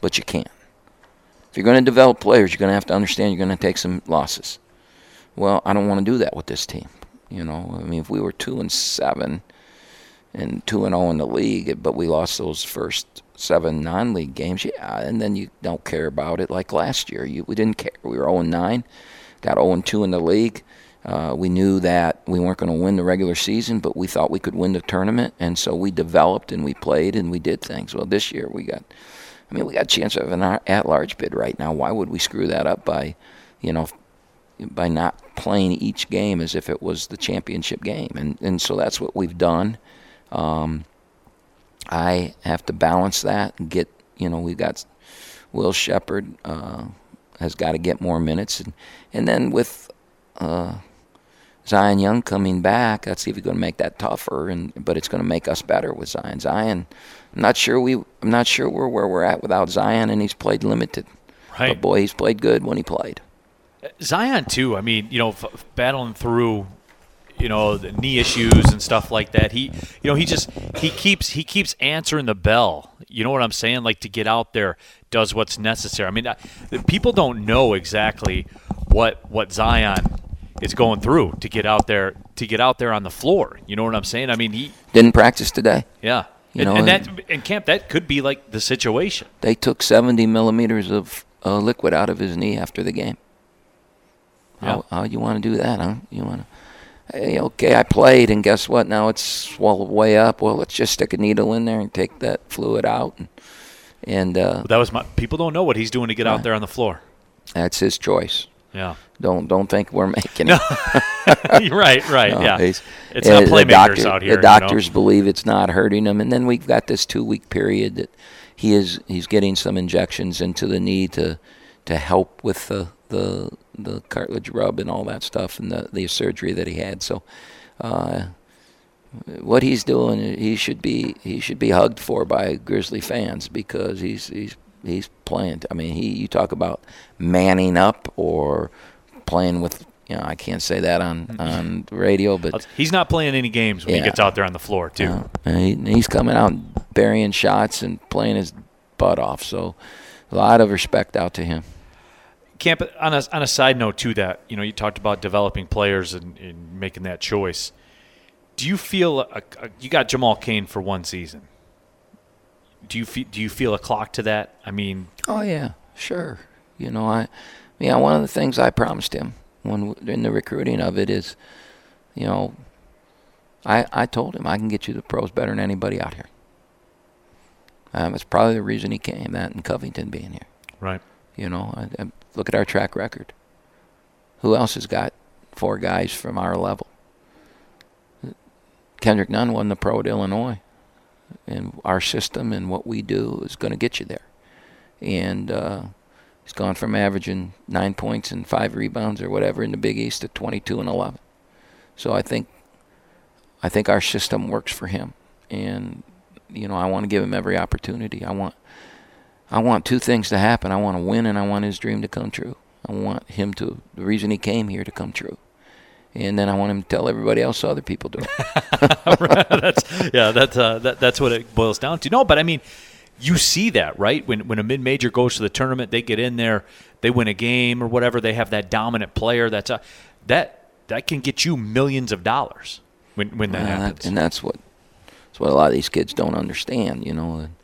but you can't. If you're going to develop players, you're going to have to understand you're going to take some losses. Well, I don't want to do that with this team. You know, I mean, if we were two and seven and two and zero in the league, but we lost those first seven non-league games, yeah, and then you don't care about it like last year. You, we didn't care. We were zero and nine, got zero and two in the league. Uh, we knew that we weren't going to win the regular season, but we thought we could win the tournament, and so we developed and we played and we did things. Well, this year we got, I mean, we got a chance of an at-large bid right now. Why would we screw that up by, you know, by not playing each game as if it was the championship game? And and so that's what we've done. Um, I have to balance that and get, you know, we've got Will Shepard uh, has got to get more minutes, and and then with uh, Zion Young coming back, that's even going to make that tougher, and but it's going to make us better with Zion. Zion, I'm not sure we, I'm not sure we're where we're at without Zion, and he's played limited. Right. But boy, he's played good when he played. Zion too. I mean, you know, f- battling through, you know, the knee issues and stuff like that. He, you know, he just he keeps he keeps answering the bell. You know what I'm saying? Like to get out there, does what's necessary. I mean, I, people don't know exactly what what Zion is going through to get out there to get out there on the floor. You know what I'm saying? I mean, he Didn't practice today. yeah. You and, know, and and- that in camp that could be like the situation. They took 70 millimeters of uh, liquid out of his knee after the game. How, how you want to do that, huh? You want to? Okay, I played, and guess what? Now it's swelled way up. Well, let's just stick a needle in there and take that fluid out, and, and uh, that was my people don't know what he's doing to get out there on the floor. that's his choice. Yeah. Don't don't think we're making it. right, right, No, yeah. It's not playmakers doctor- out here. The doctors believe it's not hurting him, and then we've got this two-week period that he is he's getting some injections into the knee to to help with the the, the cartilage rub and all that stuff and the the surgery that he had. So. Uh, what he's doing, he should be he should be hugged for by Grizzly fans because he's he's he's playing. I mean, he you talk about manning up or playing with. You know, I can't say that on on radio, but He's not playing any games when he gets out there on the floor, too. uh, and he, he's coming out burying shots and playing his butt off. So, a lot of respect out to him. Camp on a on a side note to that, you know, you talked about developing players and, and making that choice. Do you feel a, a, you got Jamal Cain for one season? Do you feel, do you feel a clock to that? I mean, Oh yeah, sure. You know, I, yeah, one of the things I promised him when in the recruiting of it is, you know, I I told him I can get you the pros better than anybody out here. Um, it's probably the reason he came. That and Covington being here. right? You know, I, I, look at our track record. Who else has got four guys from our level? Kendrick Nunn won the pro at Illinois, and our system and what we do is going to get you there. And uh, he's gone from averaging nine points and five rebounds or whatever in the Big East to 22 and 11. So I think, I think our system works for him, and you know I want to give him every opportunity. I want I want two things to happen. I want to win and I want his dream to come true. I want him to, the reason he came here to come true. And then I want him to tell everybody else other people do. that's yeah, that's uh, that, that's what it boils down to. No, but I mean, you see that right when when a mid major goes to the tournament, they get in there, they win a game or whatever. They have that dominant player. That's a that that can get you millions of dollars when when that And happens. and that's what, that's what a lot of these kids don't understand, you know. and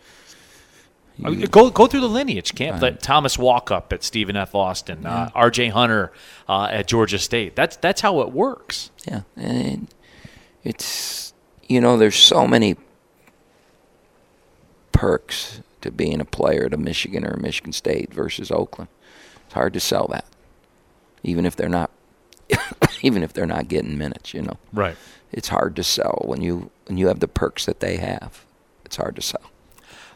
you- go go through the lineage, camp. Right. Thomas Walkup at Stephen F. Austin, uh, R.J. Hunter uh, at Georgia State. That's that's how it works. Yeah, and it's you know there's so many perks to being a player at a Michigan or a Michigan State versus Oakland. It's hard to sell that, even if they're not, even if they're not getting minutes. You know, Right. it's hard to sell when you when you have the perks that they have. It's hard to sell.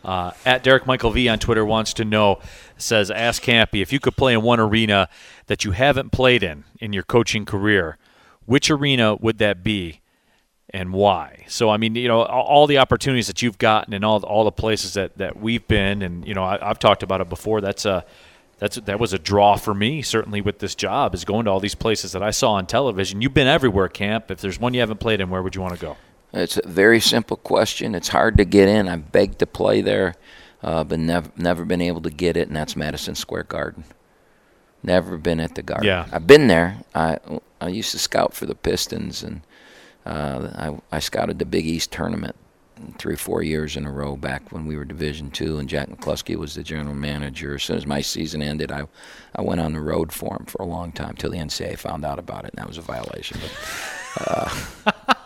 Uh, at Derek Michael V on Twitter wants to know says ask Kampe if you could play in one arena that you haven't played in in your coaching career, which arena would that be, and why? So I mean, you know, all, the opportunities that you've gotten and all all the places that, that we've been, and you know, I, I've talked about it before. That's a that's that was a draw for me certainly with this job is going to all these places that I saw on television. You've been everywhere, Camp. If there's one you haven't played in, where would you want to go? It's a very simple question. It's hard to get in. I begged to play there, uh, but never never been able to get it, and that's Madison Square Garden. Never been at the Garden. Yeah. I've been there. I I used to scout for the Pistons, and uh, I I scouted the Big East tournament three or four years in a row back when we were Division Two, and Jack McCloskey was the general manager. As soon as my season ended, I I went on the road for him for a long time till the NCAA found out about it, and that was a violation. But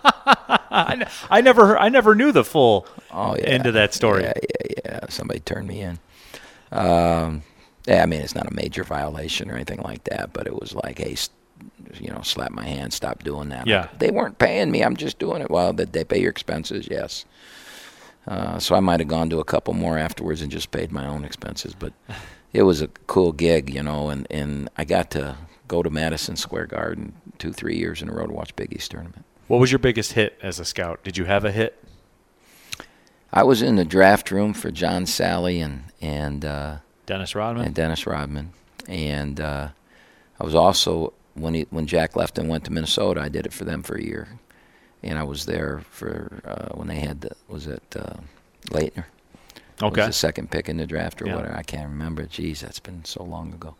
n- I never I never knew the full Oh, yeah. end of that story. Yeah, yeah, yeah. Somebody turned me in. Um, yeah, I mean, it's not a major violation or anything like that, but it was like, hey, you know, slap my hand, stop doing that. Yeah. They weren't paying me. I'm just doing it. Well, did they pay your expenses? Yes. Uh, so I might have gone to a couple more afterwards and just paid my own expenses, but it was a cool gig, you know, and, and I got to go to Madison Square Garden two, three years in a row to watch Big East tournament. What was your biggest hit as a scout? Did you have a hit? I was in the draft room for John Salley and, and, uh, Dennis Rodman? and Dennis Rodman. And uh, I was also when he when Jack left and went to Minnesota, I did it for them for a year, and I was there for uh, when they had the, was it uh, Laettner? Okay. was the second pick in the draft or Yeah. whatever. I can't remember. Jeez, that's been so long ago.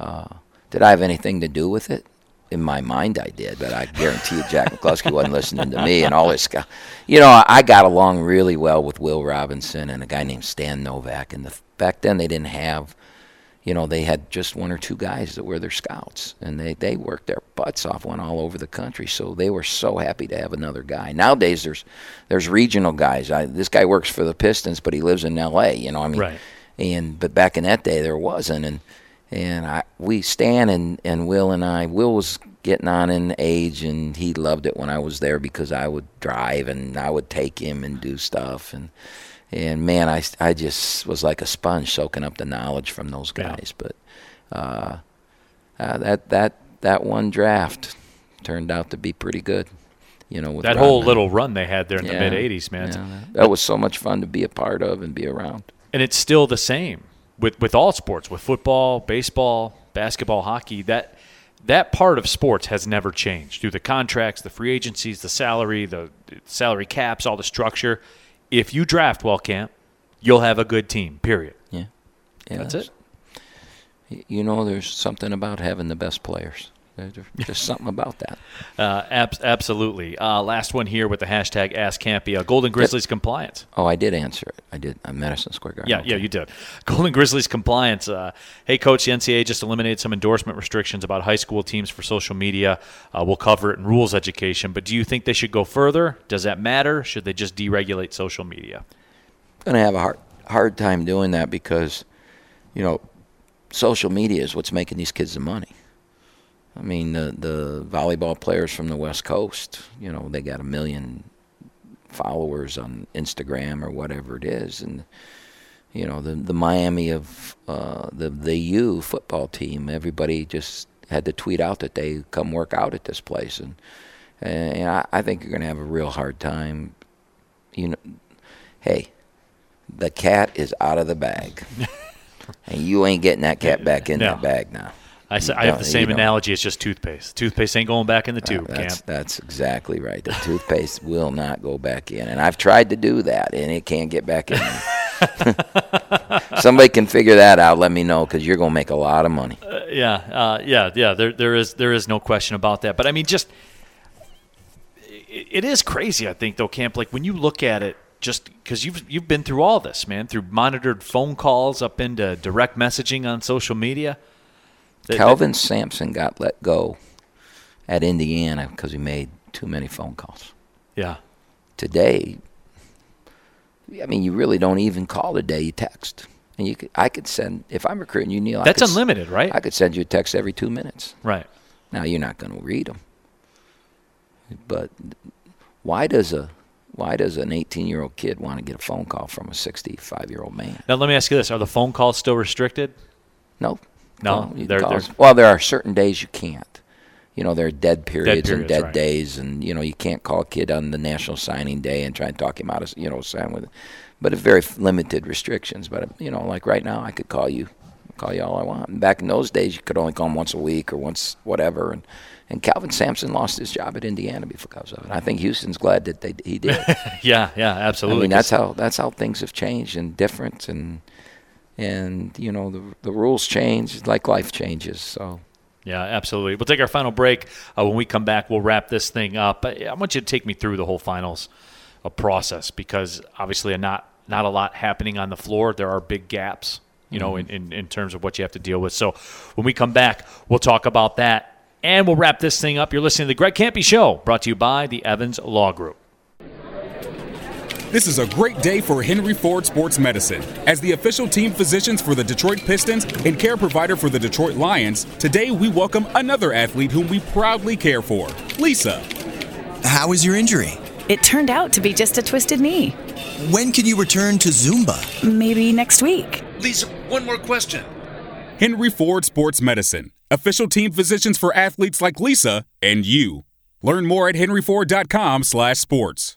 Uh, did I have anything to do with it? In my mind, I did, but I guarantee you, Jack McCloskey wasn't listening to me and all this guy. You know, I got along really well with Will Robinson and a guy named Stan Novak. And the, back then, they didn't have, you know, they had just one or two guys that were their scouts, and they they worked their butts off, went all over the country. So they were so happy to have another guy. Nowadays, there's there's regional guys. I, this guy works for the Pistons, but he lives in L.A. You know, I mean, Right. and but back in that day there wasn't and and I we Stan and and Will and I Will was getting on in age and he loved it when I was there because I would drive and I would take him and do stuff and and man I I just was like a sponge soaking up the knowledge from those Yeah. guys but uh, uh that that that one draft turned out to be pretty good you know with that whole little run they had there in Yeah, the mid 80s, man. yeah, that was so much fun to be a part of and be around And it's still the same. With with all sports, with football, baseball, basketball, hockey, that that part of sports has never changed through the contracts, the free agencies, the salary, the salary caps, all the structure. If you draft well, camp, you'll have a good team. Period. Yeah, yeah that's it. You know, there's something about having the best players. There's just something about that. Uh, ab- absolutely. Uh, last one here with the hashtag Ask Kampe. Uh, Golden Grizzlies compliance. Oh, I did answer it. I did. I'm Madison Square Garden. Yeah, yeah, you did. Golden Grizzlies compliance. Uh, hey, coach, the NCAA just eliminated some endorsement restrictions about high school teams for social media. Uh, we'll cover it in rules education. But do you think they should go further? Does that matter? Should they just deregulate social media? I'm going to have a hard, hard time doing that because, you know, social media is what's making these kids the money. I mean, the the volleyball players from the West Coast, you know, they got a million followers on Instagram or whatever it is, and you know, the the Miami of uh, the the U football team, everybody just had to tweet out that they come work out at this place, and and I, I think you're going to have a real hard time. You know, hey, the cat is out of the bag. and you ain't getting that cat back in no. that bag now. I, I have the same analogy. It's just toothpaste. Toothpaste ain't going back in the tube. Uh, that's, Camp. that's exactly right. The toothpaste will not go back in, and I've tried to do that, and it can't get back in. Somebody can figure that out. Let me know because you're going to make a lot of money. Uh, yeah, uh, yeah, yeah. There, there is, there is no question about that. But I mean, just it, it is crazy. I think though, Camp. Like when you look at it, just because you've you've been through all this, man, through monitored phone calls up into direct messaging on social media. That, that, Sampson got let go at Indiana because he made too many phone calls. Yeah. Today, I mean, you really don't even call today. You text, and you could, I could send if I'm recruiting you, Neil. That's unlimited, right? I could send you a text every two minutes. Right. Now you're not going to read them, but why does a why does an 18 year old kid want to get a phone call from a 65 year old man? Now, let me ask you this Are the phone calls still restricted? No. No. They're, they're well, there are certain days you can't. You know, there are dead periods, dead periods and dead right. days, and, you know, you can't call a kid on the National Signing Day and try and talk him out of, you know, sign with But it's very limited restrictions. But, you know, like right now, I could call you, call you all I want. And back in those days, you could only call them once a week or once whatever. And, and Kelvin Sampson lost his job at Indiana because of it. I think Houston's glad that they he did. yeah, yeah, absolutely. I mean, that's how that's how things have changed and different, and and you know the the rules change like life changes. So. Yeah, absolutely. We'll take our final break. Uh, when we come back, we'll wrap this thing up. I want you to take me through the whole finals uh, process because obviously not not a lot happening on the floor. There are big gaps, you know, mm-hmm. in, in, in terms of what you have to deal with. So when we come back, we'll talk about that and we'll wrap this thing up. You're listening to the Greg Kampe Show, brought to you by the Evans Law Group. This is a great day for Henry Ford Sports Medicine. As the official team physicians for the Detroit Pistons and care provider for the Detroit Lions, today we welcome another athlete whom we proudly care for, Lisa. How is your injury? It turned out to be just a twisted knee. When can you return to Zumba? Maybe next week. Lisa, one more question. Henry Ford Sports Medicine, official team physicians for athletes like Lisa and you. Learn more at henryford.com/sports.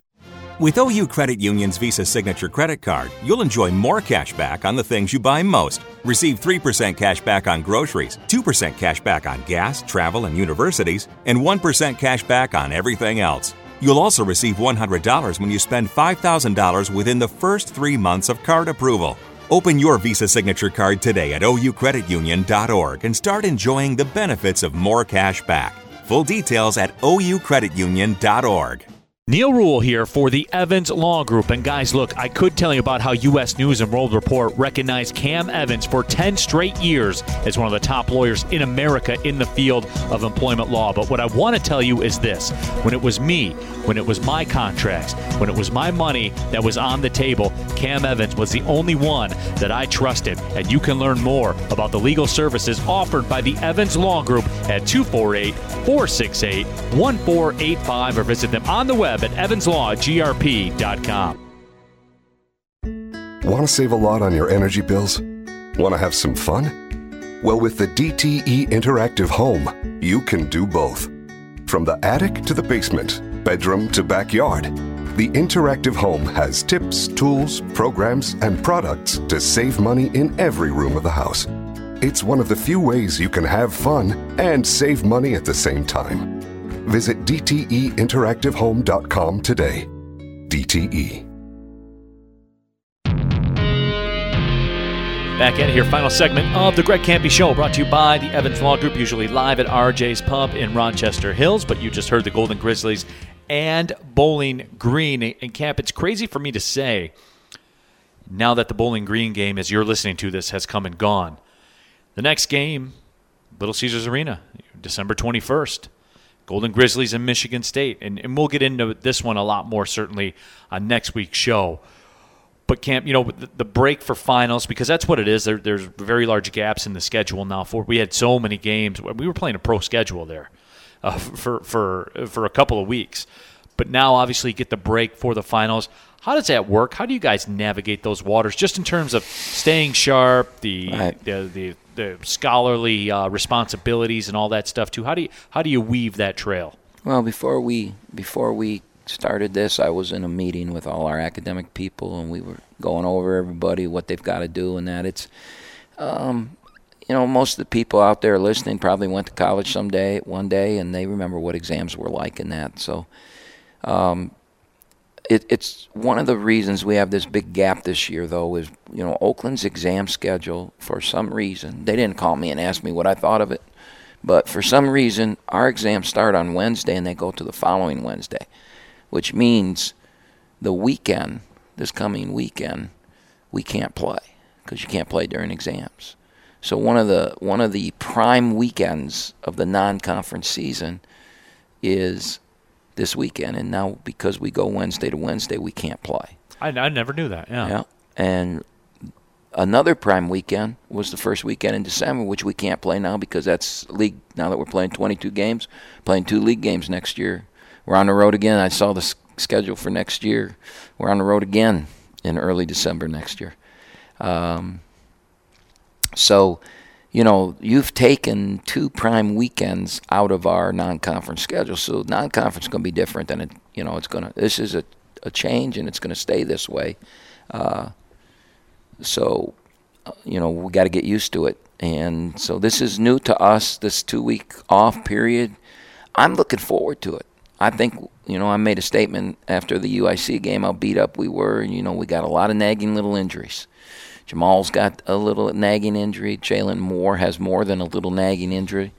With OU Credit Union's Visa Signature Credit Card, you'll enjoy more cash back on the things you buy most. Receive 3% cash back on groceries, 2% cash back on gas, travel, and universities, and 1% cash back on everything else. You'll also receive $100 when you spend $5,000 within the first three months of card approval. Open your Visa Signature card today at oucreditunion.org and start enjoying the benefits of more cash back. Full details at oucreditunion.org. Neil Ruhl here for the Evans Law Group. And guys, look, I could tell you about how U.S. News and World Report recognized Cam Evans for 10 straight years as one of the top lawyers in America in the field of employment law. But what I want to tell you is this when it was me, when it was my contracts, when it was my money that was on the table, Cam Evans was the only one that I trusted. And you can learn more about the legal services offered by the Evans Law Group at 248 468 1485 or visit them on the web at evanslawgrp.com. Want to save a lot on your energy bills? Want to have some fun? Well, with the DTE Interactive Home, you can do both. From the attic to the basement, bedroom to backyard, The interactive home has tips, tools, programs, and products to save money in every room of the house. It's one of the few ways you can have fun and save money at the same time. Visit DTEinteractivehome.com today. DTE. Back it here, final segment of the Greg Kampe Show, brought to you by the Evans Law Group, usually live at RJ's Pub in Rochester Hills. But you just heard the Golden Grizzlies and Bowling Green. And Camp, it's crazy for me to say now that the Bowling Green game, as you're listening to this, has come and gone. The next game, Little Caesars Arena, December 21st. Golden Grizzlies and Michigan State. And, and we'll get into this one a lot more certainly on next week's show. But Camp, you know, the, the break for finals because that's what it is. There, there's very large gaps in the schedule now. For we had so many games, we were playing a pro schedule there uh, for for for a couple of weeks. But now, obviously, you get the break for the finals. How does that work? How do you guys navigate those waters, just in terms of staying sharp, the Right. the, the, the scholarly uh, responsibilities, and all that stuff too? How do you how do you weave that trail? Well, before we before we started this, I was in a meeting with all our academic people, and we were going over everybody what they've got to do, and that it's, um, you know, most of the people out there listening probably went to college someday, one day, and they remember what exams were like in that. So, um, it, it's one of the reasons we have this big gap this year, though, is you know Oakland's exam schedule. For some reason, they didn't call me and ask me what I thought of it, but for some reason, our exams start on Wednesday and they go to the following Wednesday, which means the weekend, this coming weekend, we can't play because you can't play during exams. So one of the one of the prime weekends of the non-conference season is this weekend, and now because we go Wednesday to Wednesday, we can't play. I, I never knew that. Yeah. Yeah. And another prime weekend was the first weekend in December, which we can't play now because that's league. Now that we're playing 22 games, playing two league games next year. We're on the road again. I saw the s- schedule for next year. We're on the road again in early December next year. Um, so, you know, you've taken two prime weekends out of our non-conference schedule. So non-conference is going to be different than it. You know, it's going to. This is a, a change, and it's going to stay this way. Uh, so, uh, you know, we got to get used to it. And so this is new to us. This two-week off period. I'm looking forward to it. I think you know I made a statement after the UIC game how beat up we were. You know, we got a lot of nagging little injuries. Jamal's got a little nagging injury. Jalen Moore has more than a little nagging injury.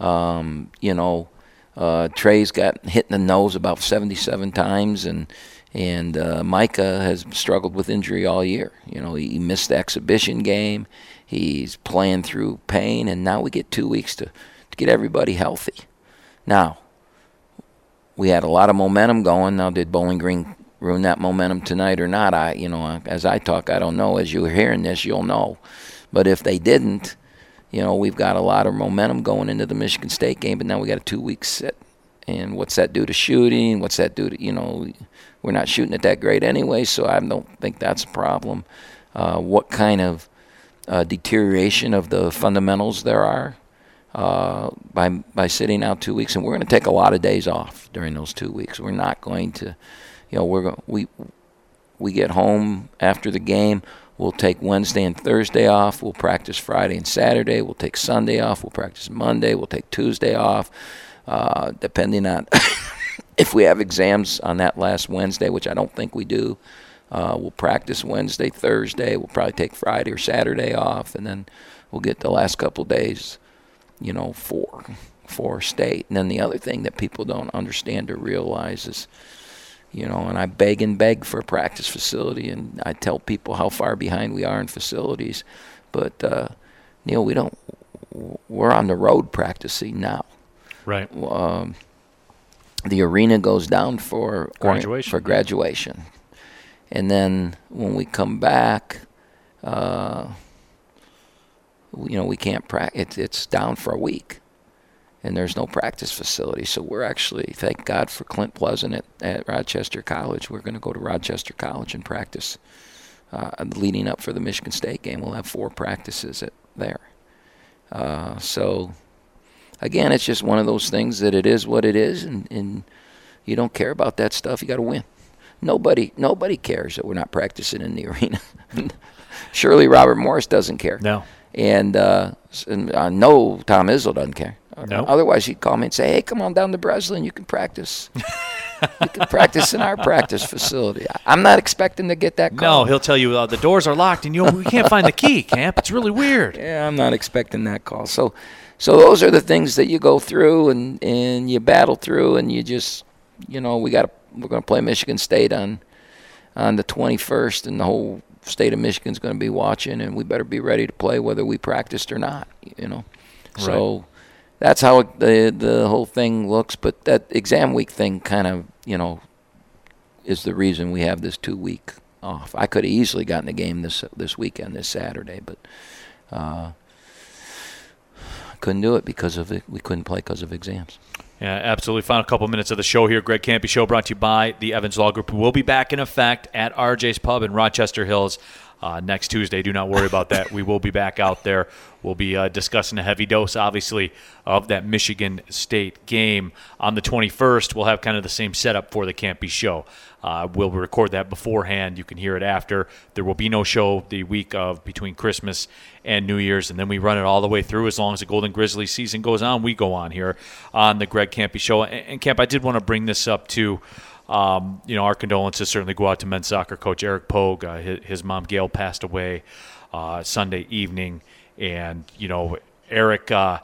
Um, you know, uh, Trey's got hit in the nose about 77 times, and and uh, Micah has struggled with injury all year. You know, he missed the exhibition game. He's playing through pain, and now we get two weeks to, to get everybody healthy. Now, we had a lot of momentum going. Now, did Bowling Green ruin that momentum tonight or not? I, you know, as I talk, I don't know. As you're hearing this, you'll know. But if they didn't, you know, we've got a lot of momentum going into the Michigan State game. But now we got a two-week sit, and what's that do to shooting? What's that do to you know? We're not shooting it that great anyway, so I don't think that's a problem. Uh, what kind of uh, deterioration of the fundamentals there are uh, by by sitting out two weeks, and we're going to take a lot of days off during those two weeks. We're not going to, you know, we're go- we we get home after the game. We'll take Wednesday and Thursday off. We'll practice Friday and Saturday. We'll take Sunday off. We'll practice Monday. We'll take Tuesday off, uh, depending on if we have exams on that last Wednesday, which I don't think we do. Uh, we'll practice Wednesday, Thursday. We'll probably take Friday or Saturday off, and then we'll get the last couple days, you know, for for state. And then the other thing that people don't understand or realize is, you know, and I beg and beg for a practice facility, and I tell people how far behind we are in facilities, but uh, Neil, we don't. We're on the road practicing now. Right. Um, the arena goes down for Graduation. for graduation, and then when we come back, uh, you know, we can't practice. It's, it's down for a week, and there's no practice facility. So we're actually, thank God for Clint Pleasant at, at Rochester College. We're going to go to Rochester College and practice uh, leading up for the Michigan State game. We'll have four practices at there. Uh, so again, it's just one of those things that it is what it is, and, and you don't care about that stuff. You got to win. nobody nobody cares that we're not practicing in the arena. Surely Robert Morris doesn't care. No. And, uh, and I know Tom Izzo doesn't care. No. Otherwise, he'd call me and say, "Hey, come on down to Breslin. You can practice. you can practice in our practice facility." I'm not expecting to get that call. No, he'll tell you uh, the doors are locked and you we can't find the key, Camp. It's really weird. Yeah, I'm not expecting that call. So, so those are the things that you go through and and you battle through, and you just, you know, we got we're going to play Michigan State on on the 21st, and the whole state of Michigan's going to be watching, and we better be ready to play whether we practiced or not. You know, so that's how it, the the whole thing looks. But that exam week thing kind of, you know, is the reason we have this two week off. I could have easily gotten a game this this weekend, this Saturday, but. Uh, couldn't do it because of it. We couldn't play because of exams. Yeah, absolutely. Final couple minutes of the show here. Greg Kampe Show brought to you by the Evans Law Group. We'll be back in effect at RJ's Pub in Rochester Hills uh, next Tuesday. Do not worry about that. We will be back out there. We'll be uh, discussing a heavy dose, obviously, of that Michigan State game. On the 21st, we'll have kind of the same setup for the Kampe Show. Uh, we'll record that beforehand. You can hear it after. There will be no show the week of between Christmas and New Year's, and then we run it all the way through. As long as the Golden Grizzly season goes on, we go on here on the Greg Kampe Show. And, and Camp, I did want to bring this up too. Um, you know, our condolences certainly go out to men's soccer coach Eric Pogue. Uh, his, his mom Gail passed away uh, Sunday evening, and you know, Eric. Uh,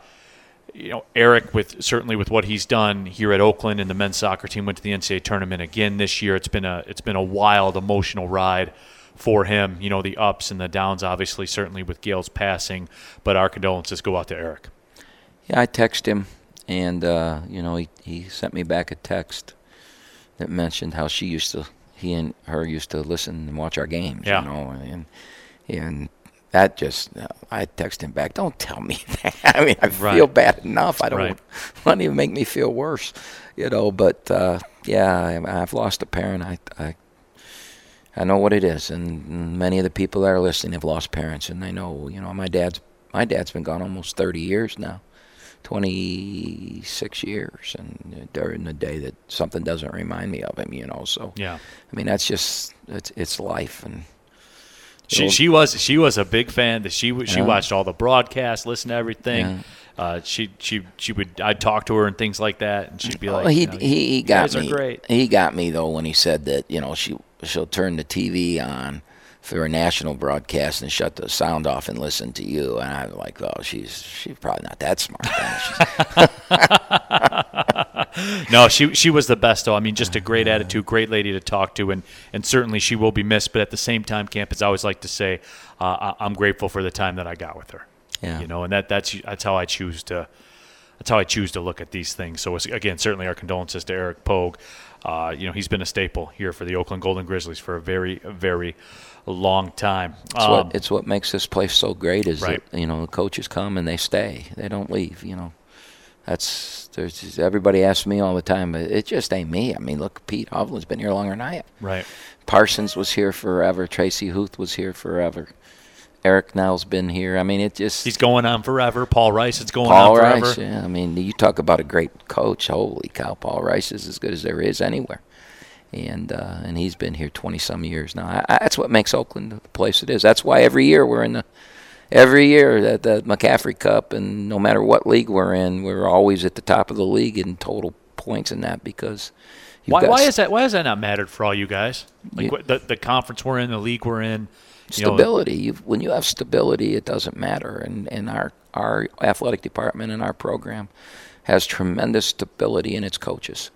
you know, Eric with certainly with what he's done here at Oakland and the men's soccer team went to the NCAA tournament again this year. It's been a it's been a wild emotional ride for him. You know, the ups and the downs, obviously, certainly with Gail's passing. But our condolences go out to Eric. Yeah, I texted him, and uh, you know, he he sent me back a text that mentioned how she used to, he and her used to listen and watch our games. Yeah. You know, and and that just, I texted him back. Don't tell me that. I mean, I Right. feel bad enough. I don't Right. want to even make me feel worse. You know, but uh, yeah, I, I've lost a parent. I, I I know what it is, and many of the people that are listening have lost parents, and they know, you know, my dad's my dad's been gone almost 30 years now, 26 years, and during the day that something doesn't remind me of him, you know. So Yeah. I mean, that's just it's it's life, and She, Well- she was she was a big fan. That she she Yeah. watched all the broadcasts, listened to everything. Yeah. Uh, she she she would I'd talk to her and things like that, and she'd be like, well, he you know, he, he "You got me. He got me though when he said that you know she she'll turn the TV on for a national broadcast and shut the sound off and listen to you, and I'm like, oh, she's she's probably not that smart. No, she she was the best though. I mean, just a great attitude, great lady to talk to, and and certainly she will be missed. But at the same time, Camp, as I always like to say, uh, I'm grateful for the time that I got with her. Yeah. You know, and that that's that's how I choose to that's how I choose to look at these things. So again, certainly our condolences to Eric Pogue. Uh, you know, he's been a staple here for the Oakland Golden Grizzlies for a very very long time. It's, Um, what, it's what makes this place so great is Right. that you know the coaches come and they stay. They don't leave. You know, that's there's just- everybody asks me all the time, but it just ain't me. I mean, look, Pete Hovland's been here longer than I have. right. Parsons was here forever. Tracy Huth was here forever. Eric now's been here. I mean, it just He's going on forever. Paul Rice it's going Paul on forever. Rice. Yeah, I mean, you talk about a great coach. Holy cow, Paul Rice is as good as there is anywhere, and uh, and he's been here twenty some years now. I, I, that's what makes Oakland the place it is. That's why every year we're in the every year that the McCafferty Cup, and no matter what league we're in, we're always at the top of the league in total points in that because. Why, why is that? Why has that not mattered for all you guys? Like what, the the conference we're in, the league we're in. you stability. you when you have stability, it doesn't matter. And, and our our athletic department and our program has tremendous stability in its coaches.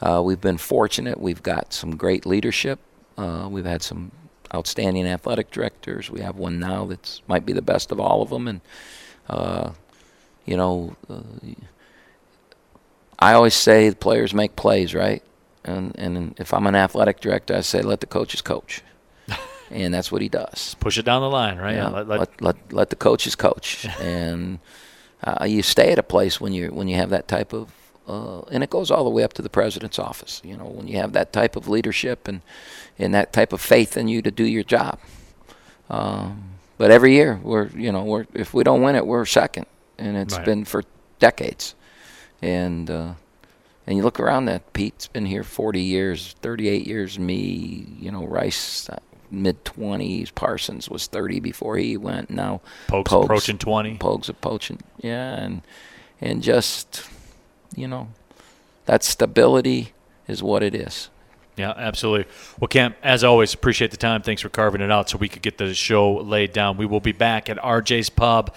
Uh, we've been fortunate. We've got some great leadership. Uh, we've had some outstanding athletic directors. We have one now that might be the best of all of them. And uh, you know, uh, I always say the players make plays, right? And and if I'm an athletic director, I say let the coaches coach, and that's what he does. push it down the line, right? Yeah, Let- let, let- let, let the coaches coach, and uh, you stay at a place when you when you have that type of, uh, and it goes all the way up to the president's office. You know, when you have that type of leadership and and that type of faith in you to do your job. Um, but every year we're you know we're if we don't win it we're second, and it's Right. been for decades, and uh, and you look around that Pete's been here 40 years, 38 years. Me, you know, Rice. Uh, Mid twenties, Parsons was thirty before he went. Now Pogue's approaching twenty. Pogue's approaching, yeah, and and just you know, that stability is what it is. Yeah, absolutely. Well, Cam, as always, appreciate the time. Thanks for carving it out so we could get the show laid down. We will be back at RJ's Pub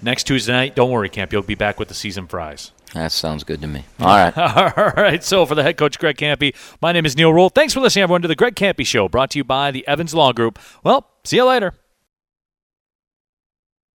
next Tuesday night. Don't worry, Camp. You'll be back with the season fries. That sounds good to me. All right. All right. So, for the head coach, Greg Kampe, my name is Neil Ruhl. Thanks for listening, everyone, to the Greg Kampe Show, brought to you by the Evans Law Group. Well, see you later.